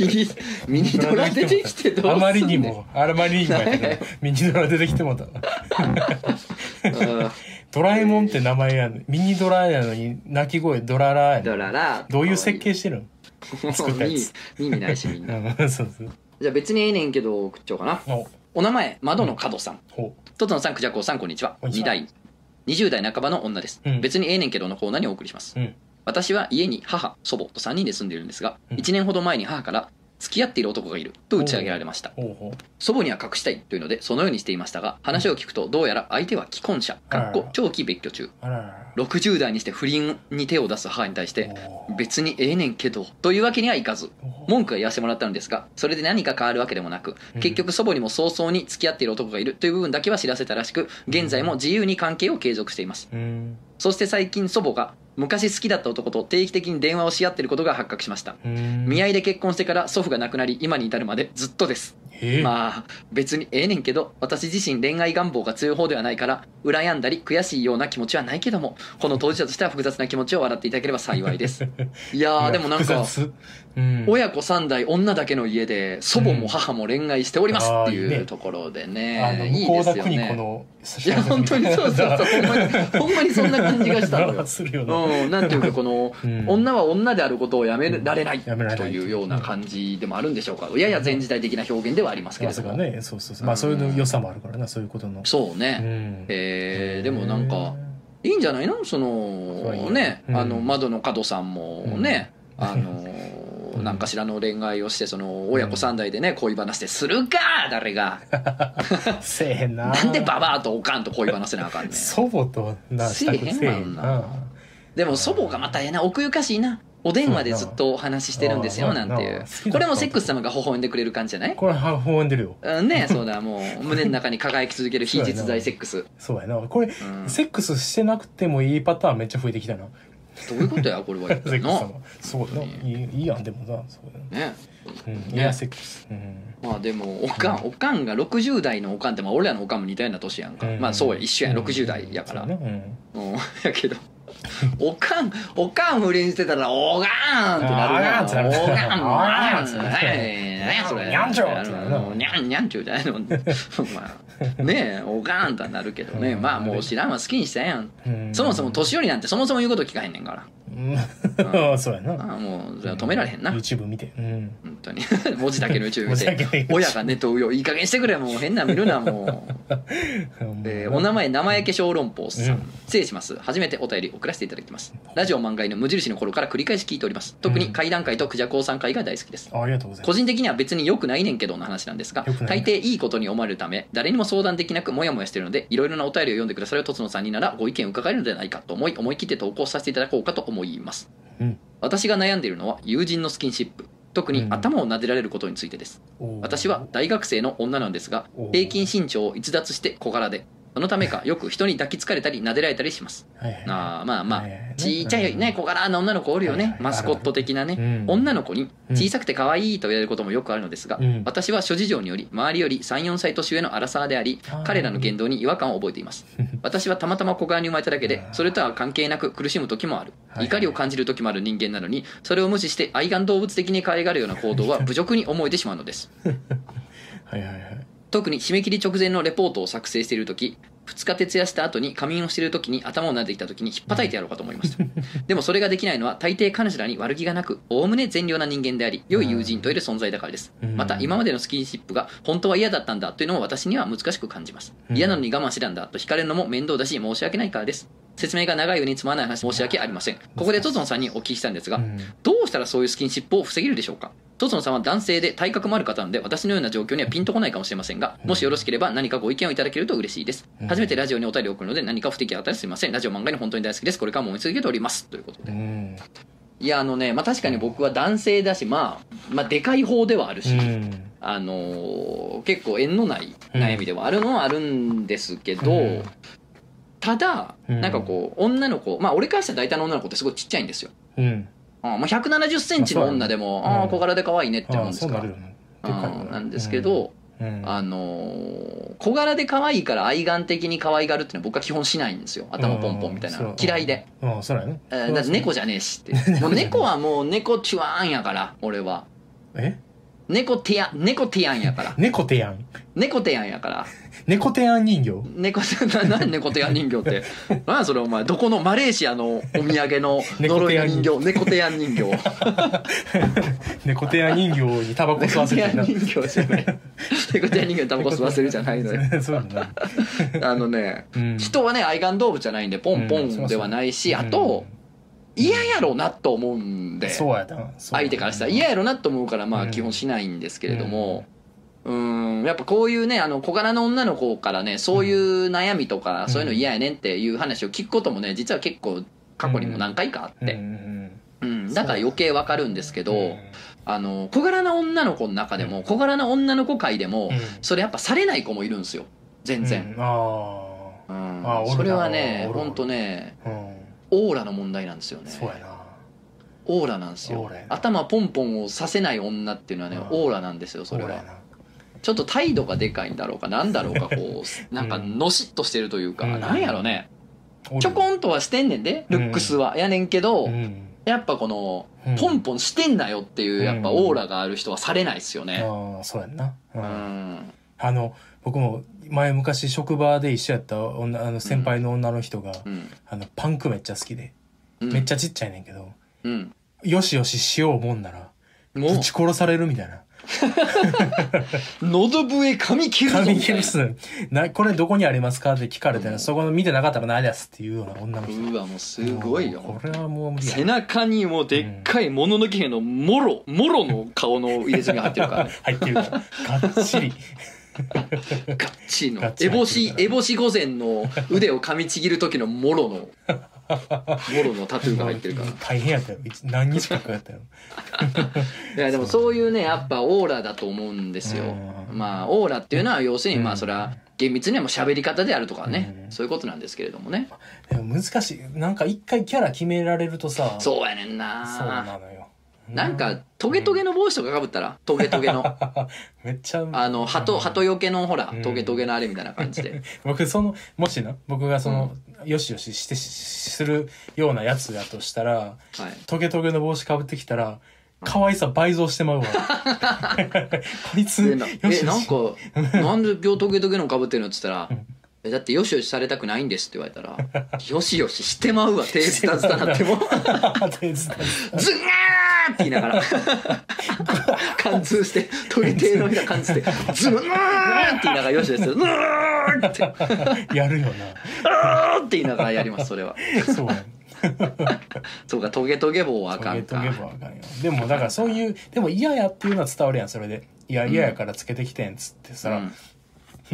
ミニミニドラ出てきてどうあまりにもあまりにも ミニドラ出てきてもうた。う んドラえもんって名前やのミニドラやのに鳴き声ドララやドのララ。どういう設計してるん？作ったやつ。耳耳ないしみ。んなうんそうそう。じゃあ別にええねんけど送っちゃおうかな。お。お名前窓の角さん。ほとつのさんくじゃこうさんこんにちは。こんにちは。2代。20代半ばの女です、うん。別にええねんけどのコーナーにお送りします、うん。私は家に母祖母と3人で住んでいるんですが、うん。1年ほど前に母から付き合っている男がいると打ち上げられました。祖母には隠したいというのでそのようにしていましたが話を聞くとどうやら相手は既婚者かっこ長期別居中。うあららら60代にして不倫に手を出す母に対して別にええねんけどというわけにはいかず文句は言わせてもらったのですがそれで何か変わるわけでもなくうん。結局祖母にも早々に付き合っている男がいるという部分だけは知らせたらしく現在も自由に関係を継続しています。うん。そして最近祖母が昔好きだった男と定期的に電話をし合っていることが発覚しました。うん。見合いで結婚してから祖父が亡くなり今に至るまでずっとです。えーまあ別にええねんけど私自身恋愛願望が強い方ではないから羨んだり悔しいような気持ちはないけどもこの当事者としては複雑な気持ちを笑っていただければ幸いです。いやーでもなんかうん。親子3代女だけの家で祖母も母も恋愛しておりますっていうところであのねいいですよね。いや本当にそうそうそうほんまにほんまにそんな感じがしたのよ。うん、なんていうかこの、うん。女は女であることをやめられないやめられないというような感じでもあるんでしょうか。やや前時代的な表現ではありますけれども、ねそうそうそうまあそういうの良さもあるからなそういうことのそうね、んえーでもなんかいいんじゃないのそのね、うんあの窓の角さんもね、うんあのうん何かしらの恋愛をしてその親子三代でね恋話でするか誰がせえへんななんでババアとおかんと恋話せなあかんねん祖母となせえへんわしたくせえへそんなでも祖母がまたええな奥ゆかしいなお電話でずっとお話ししてるんですよなんなていう。これもセックス様が微笑んでくれる感じじゃない？これは微笑んでるよ。うんねそうだもう胸の中に輝き続ける非実在セックス、そうやな。これうん。セックスしてなくてもいいパターンめっちゃ増えてきたな。どういうことやこれは。一セックス体な様。そうだな。いいいいやんでもなそうだね。うんね。エアセックス。うん。まあでもおかんおかんが60代のおかんってまあ俺らのおかんも似たような年やんか、うん。まあそうや一緒やん。うん60代やから、うん、やけど おかんおかん不倫してたら「おがーん!」ってなるおがな「ーんってなる。おがーん! 」おがーんってなる何やそれにゃんちゅうってなるにゃんにゃんちゅうじゃないの。まあねえおがーんとはなるけどね。うんまあもう知らんわ。好きにしたやん。そもそも年寄りなんてそもそも言うこと聞かへんねんからうん。そうやな。ああもうそれは止められへんな。YouTube 見て。うん本当に。文字だけの YouTube 文見字だけ。のて YouTube 親がネットをいい加減してくれもう変な見るなもう。えーお名前生焼け小籠包さん、うん。失礼します。初めてお便り送らせていただきます。ラジオ漫画の無印の頃から繰り返し聞いております。特に怪談会とクジャコウさん会が大好きです。あありがとうございま個す人的には別に良くないねんけどの話なんですが良くない大抵いいことに思われるため誰にも相談できなくモヤモヤしているのでいろいろなお便りを読んでくださるとつのさんにならご意見を伺えるのではないかと思い思い切って投稿させていただこうかと思います。うん。私が悩んでいるのは友人のスキンシップ。特にうん。頭を撫でられることについてです。おー。私は大学生の女なんですがお平均身長を逸脱して小柄でそのためかよく人に抱きつかれたり撫でられたりします。はいはい。あーまあまあはいはいはいちっちゃいね小柄な女の子おるよはいはい。ねマスコット的なね。うん。女の子に小さくて可愛いと言われることもよくあるのですがうん。私は諸事情により周りより34歳年上のアラサーであり彼らの言動に違和感を覚えています。私はたまたま小柄に生まれただけでそれとは関係なく苦しむ時もある。はい。怒りを感じる時もある人間なのにそれを無視して愛玩動物的に可愛がるような行動は 侮辱に思えてしまうのです。はいはいはい特に締め切り直前のレポートを作成している時2日徹夜した後に仮眠をしている時に頭を撫でてきた時に引っ叩いてやろうかと思いました。でもそれができないのは大抵彼女らに悪気がなくおおむね善良な人間であり良い友人といる存在だからです。うん。また今までのスキンシップが本当は嫌だったんだというのも私には難しく感じます。うん。嫌なのに我慢してたんだと惹かれるのも面倒だし申し訳ないからです。説明が長いようにつまらない話申し訳ありません。ここでトツノさんにお聞きしたんですが、うん。どうしたらそういうスキンシップを防げるでしょうか？トツノさんは男性で体格もある方なので私のような状況にはピンとこないかもしれませんがもしよろしければ何かご意見をいただけると嬉しいです。うん。初めてラジオにお便りを送るので何か不適あったらすみません。ラジオ漫画に本当に大好きです。これからも応援続けております。ということで。うん。いやあのねまあ確かに僕は男性だしまあまあでかい方ではあるし、うん。あのー結構縁のない悩みではあるのはあるんですけど、うん。ただうん。なんかこう女の子まあ俺からしたら大体の女の子ってすごいちっちゃいんですよ。うんあまあ、1 7 0センチの女でもあそうやね。ああ小柄で可愛いねって思うああんですか。なん。なんですけど、うん。あのー小柄で可愛いから愛玩的に可愛がるっていうのは僕は基本しないんですよ。頭ポンポンみたいな。うん。嫌いで、うん。そね。えーだって猫じゃねえしって。もう猫はもう猫チュワーンやから俺は。え？猫テヤ猫テヤンやから。猫テヤン。猫テヤンやから。猫テヤン人形？猫 な何猫テヤン人形って？何やそれお前どこのマレーシアのお土産の呪いの人形？猫テヤン人形。猫テヤン人形。にタバコ吸わせてな。猫テヤン人形じゃない。猫テヤン人形にタバコ吸わせるじゃないのよ。そういうのな。あのねうん。人はね愛玩動物じゃないんでポンポンではないし、あと嫌やろなと思うんで。そう相手からしたら。嫌やろなと思うからまあうん。基本しないんですけれども。うん。やっぱこういうねあの小柄な女の子からねそういう悩みとかうん。そういうの嫌やねんっていう話を聞くこともね実は結構過去にも何回かあって、んうん、だから余計わかるんですけど、うんあの小柄な女の子の中でも小柄な女の子界でもうん。それやっぱされない子もいるんですよ。全然。うん。あうん。あそれはね本当ねあうんオーラの問題なんですよね。そうやな。オーラなんですよ。頭ポンポンをさせない女っていうのはねうん。オーラなんですよそれは。ちょっと態度がでかいんだろうかなんだろうかこう なんかうんのしっとしてるというか、うん。なんやろね。ちょこんとはしてんねんでルックスは、やねんけど、うん。やっぱこのうん。ポンポンしてんなよっていうやっぱオーラがある人はされないっすよね。ああそうやんな。ううんん。あの僕も前昔職場で一緒やった女あの先輩の女の人が、うん。あのパンクめっちゃ好きで、うん。めっちゃちっちゃいねんけど。うん。よしよししようもんならもう。ぶち殺されるみたいな。喉笛髪切るぞ。みたいな紙切るす。なこれどこにありますかって聞かれて、うんそこの見てなかったら何ですっていうような女の人。うわもうすごいよ。もうこれはもう無理や。背中にもうでっかいもののけへのもろもろの顔の入れ墨が入ってるからね入ってるからがっちりガッチの。エボシエボシ御前の腕を噛みちぎる時のもろの。もろのタトゥーが入ってるから。大変やったよ。一何日かかったよ。いやでもそういうねやっぱオーラだと思うんですよ。うん。まあオーラっていうのは要するにうんまあそれは厳密にはもう喋り方であるとかね、うん。そういうことなんですけれどもね。でも難しい。なんか一回キャラ決められるとさ。そうやねんな。そうなのよなんかトゲトゲの帽子とかかぶったらトゲトゲの。めっちゃあの鳩鳩よけのほらうん。トゲトゲのあれみたいな感じで。僕そのもしな僕がその、よしよししてしするようなやつだとしたらはい。トゲトゲの帽子かぶってきたら可愛さ倍増してまうわ。こいつよしえよしなんかなんで今日トゲトゲのかぶってるのっつったらうんえだってよしよしされたくないんですって言われたら よしよししてまうわ手ズタズタなっても手伝って ズガーって言いながら。貫通して鳥手のひら貫通してズガーって言いながらよしよしする。うーって。やるよあーって言いながらやりますそれは。なそうそうかトゲトゲ棒はあかんか。はあかんよ。でもだからそういうでも嫌やっていうのは伝わるやんそれで。いや嫌やからつけてきてんっつってさ、うん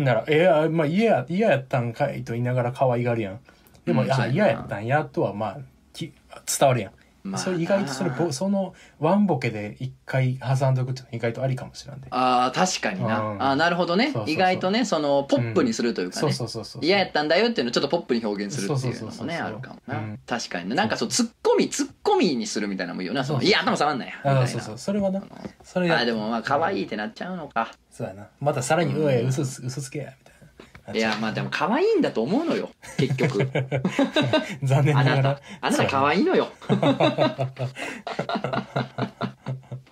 なら「えー、まあ嫌や嫌やったんかい」と言いながら可愛がるやん。でも「あ嫌やったんや」とはまあき伝わるやん、まあそれ意外とそれぼそのワンボケで一回挟んどくっていうのは意外とありかもしれんで。あー確かにな、うん。あーなるほどね。意外とねそのポップにするというかそうねそうそうそう嫌やったんだよっていうのをちょっとポップに表現するっていうのもそうそうそうそうねあるかもな、うん。確かにねなんかそうツッコミツッコミにするみたいなのもいいよな。そのそうそう。いや頭触んない。やみたいな。あそうそう。それはな。それやあーでもまあ可愛いってなっちゃうのか。そうやな。またさらに「うえ嘘つけや」みたいないやまあでも可愛いんだと思うのよ。結局。残念あなながら。た。あなた可愛いのよ。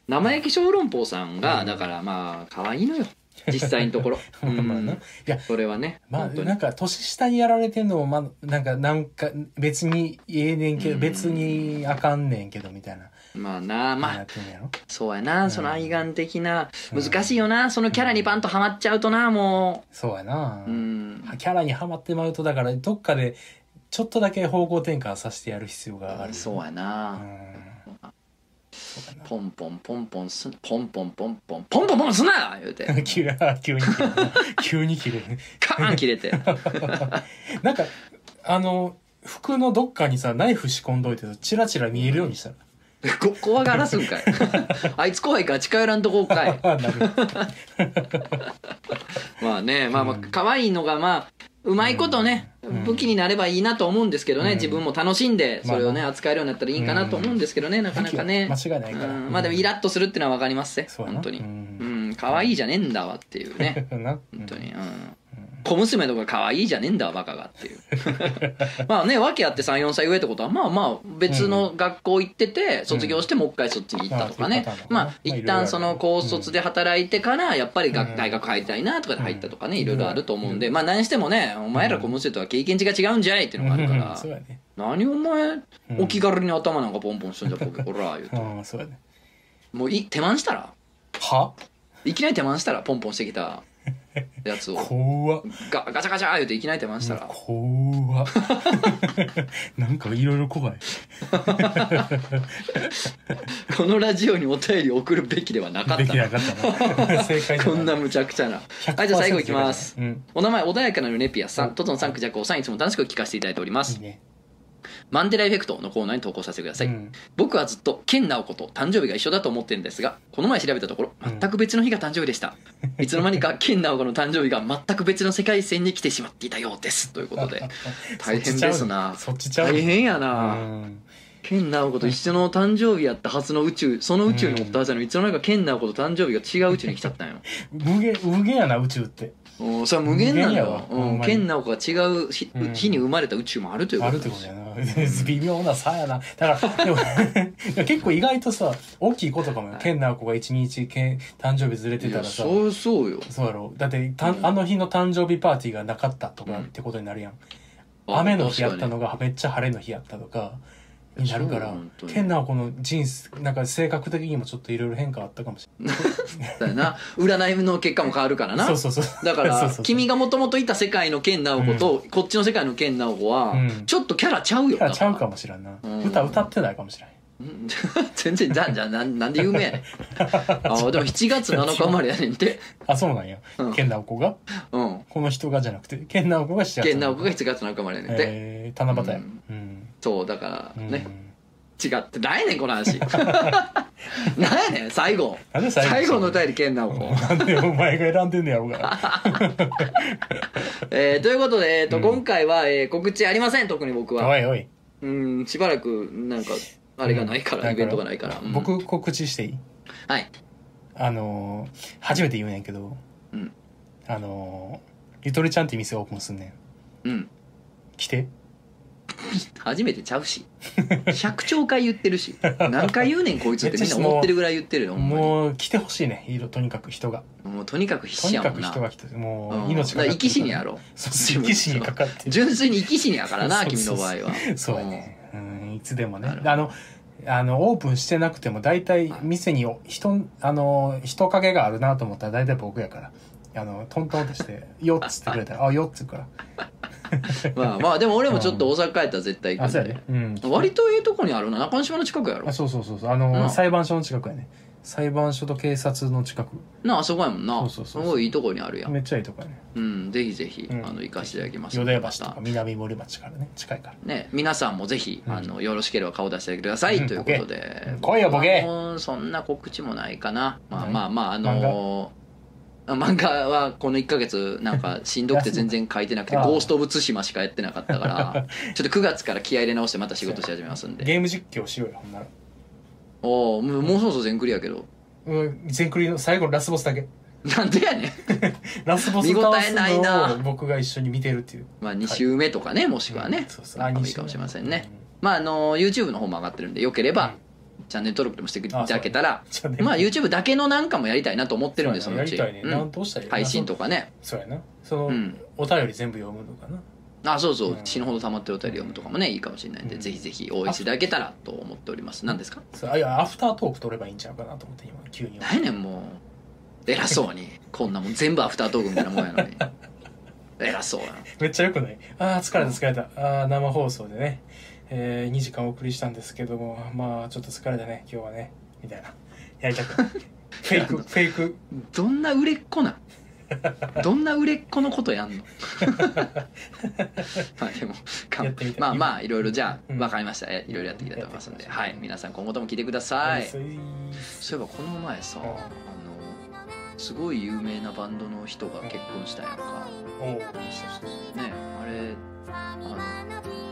生焼き小籠包さんがだからまあ可愛いのよ。実際のところ。うまあな。いん。やそれはね。まあなんか年下にやられてんのもまあなんかなんか別にええねんけどうん。別にあかんねんけどみたいなまあなまあやってんねやろそうやなその愛玩的な難しいよなそのキャラにパンとハマっちゃうとなもそうやな。ううん。キャラにはまってまうとだからどっかでちょっとだけ方向転換させてやる必要がある。そうやうなポンポンポンポンすポンポンポンポンポンポンポンすな言うて。急 急に急に切れる。カーン切れて なんかあの服のどっかにさナイフ仕込んどいてチラチラ見えるようにしたらこ怖がらすんかい。あいつ怖いから近寄らんとこかい。まあねまあまあうん。可愛いのがまあうまいことね、うん。武器になればいいなと思うんですけどね、うん。自分も楽しんでそれをね、まあ扱えるようになったらいいかなと思うんですけどね、なかなかね。間違いないから。うん。まあでもイラッとするっていうのは分かりますね本当に。ううん。ん可愛いじゃねえんだわっていうね。な。本当に。うん小娘とか可愛いじゃねえんだわバカがっていう。まあね訳あって34歳上ってことはまあまあ別の学校行ってて卒業してもう一回そっちに行ったとかね。まあそういうパターンだな。まあまあ一旦その高卒で働いてからやっぱりうん。学大学入りたいなとかで入ったとかねうん。いろいろあると思うんでまあ何してもねお前ら小娘とは経験値が違うんじゃいっていうのがあるかうん。らそうやね。何お前うんお気軽に頭なんかポンポンしとんじゃボケこら言うて。ね。もうい手満したら？は？いきなり手満したらポンポンしてきた やつを。怖っ。ガガチャガチャ言うていきなり手満したら怖っ。なんかいろいろ怖い。このラジオにお便り送るべきではなかったな。かったな。こんな無茶苦茶な。100%はいじゃあ最後い。きます。うん。お名前穏やかなるネピアスさん。トトンさんクジャコウさんいつも楽しく聞かせていただいております。いいねマンデラエフェクトのコーナーに投稿させてください、うん。僕はずっと健直子と誕生日が一緒だと思ってるんですがこの前調べたところうん。全く別の日が誕生日でした、いつの間にか健直子の誕生日が全く別の世界線に来てしまっていたようです。ということで。大変ですな。そっちちゃう大変やうな、ん健直子と一緒の誕生日やったはずの宇宙その宇宙におったはずなのにいつの間にか健直子と誕生日が違う宇宙に来ちゃったんよ。無限無限やな宇宙っておそれは無限なやわ。ほんまに。健直子が違う日,、うん。日に生まれた宇宙もあるというこあとです。るってことやな。微妙な差やな。だからでも いや結構意外とさ大きいことかもよ。健直子が一日けん誕生日ずれていやたらさ。そうそうよ。そうやろ。だってたあの日の誕生日パーティーがなかったとかってことになるやん、雨の日やったのがめっちゃ晴れの日やったとかになるからそう本当に。健直子の人生なんか性格的にもちょっといろいろ変化あったかもしれだよ な。占いの結果も変わるからな。ないそうそうそう。だから君がもともといた世界の健直子と、こっちの世界の健直子は、うん。ちょっとキャラちゃうよキャラちゃうだかもしれんな、うん。歌歌ってないかもしれん。うん。全然じゃあじゃあなんなんで有名やねん。あでも7月7日生まれやねんて。あそうなんや。うん。健直子が？うん。この人がじゃなくて健直子が7月健直子が7月7日生まれやねんて、えー、七夕や。うん。うん、そうだからうん。ね、違って何やねんこの話。何やねん最後。なんで最後？最後の歌りけんなおこなんでお前が選んでんねやろうが。えーということで、えーとうん。今回は、えー告知ありません特に僕は。おいおい。うんしばらくなんかあれがないから、うん。イベントがないから、うん僕告知していい？はい。あのー初めて言うねんけど。うん。あのーゆとりちゃんって店オープンすんねん。うん。来て初めてちゃうし。100兆回言ってるし。何回言うねんこいつって。みんな思ってるぐらい言ってるよもう来てほしいねとにかく人が。もうとにかく必とにかく死やもんな。人が来てもううん。命かかってる。だから生き死にやろそう生き死にかかってる。純粋に生き死にやからな君の場合は。そうやね。うん。いつでもね。あのあのオープンしてなくても大体店に人あの人影があるなと思ったら大体僕やからあのトントンとして「よっ」つってくれたら「あよっ」つうから。まあまあでも俺もちょっと大阪帰ったら絶対行くんで。あそうやね。うん。割とええとこにあるな。中之島の近くやろ。あそうそうそうそう。あの、うん。裁判所の近くやね。裁判所と警察の近く。なああそこやもんな。そうそうそうすごいいいとこにあるやん。めっちゃいいとこやね。うんぜひぜひ、うん。あの行かせていただきます。淀屋橋とか南森町からね。近いから。ね皆さんもぜひ、うん。あのよろしければ顔出してください、うんということで。来いよボケ。もうそんな告知もないかな。まあないまあまああのー漫画はこの1ヶ月なんかしんどくて全然書いてなくて「ああゴースト・オブ・ツシマ」しかやってなかったから ちょっと9月から気合い入れ直してまた仕事し始めますんで。ゲーム実況しようよほんならおおもうもうそろそろ全クリやけど。うん全クリの最後のラスボスだけ。なんでやねん。ラスボス見応倒すえないな。のを僕が一緒に見てるっていう。まあ2週目とかねもしくはね。うんそうそう。いいかもしれませんね。まああの YouTube の方も上がってるんでよければチャンネル登録でもしていただけたらまあ YouTube だけのなんかもやりたいなと思ってるんでそのうち。ね、うん。配信とかね。そうやな。その、うん。お便り全部読むのかな。あそうそう、うん。死ぬほど溜まってるお便り読むとかもねいいかもしれないんで、うん。ぜひぜひ応援していただけたらと思っております。何ですか？そうあいやアフタートーク取ればいいんちゃうかなと思って今急に。何やねんもう。偉そうに。こんなもん全部アフタートークみたいなもんやのに。偉そうやめっちゃよくない？ああ疲れた疲れた。ああ生放送でね、えー、2時間お送りしたんですけどもまあちょっと疲れたね今日はね。みたいな。やりたく フェイクフェイク。どんな売れっ子なん？どんな売れっ子のことやんの？まあでもまあまあいろいろじゃあうん。分かりました。えいろいろやっていきたいと思いますんで、はい。皆さん今後とも聞いてください、そういえばこの前さ、うん。あのすごい有名なバンドの人が結婚したんやんか、ね。あれあの「ご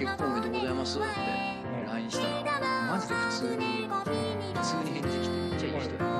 結おめでとうございます」って LINE したらマジで普通に普通に返事来てめっちゃいい人や。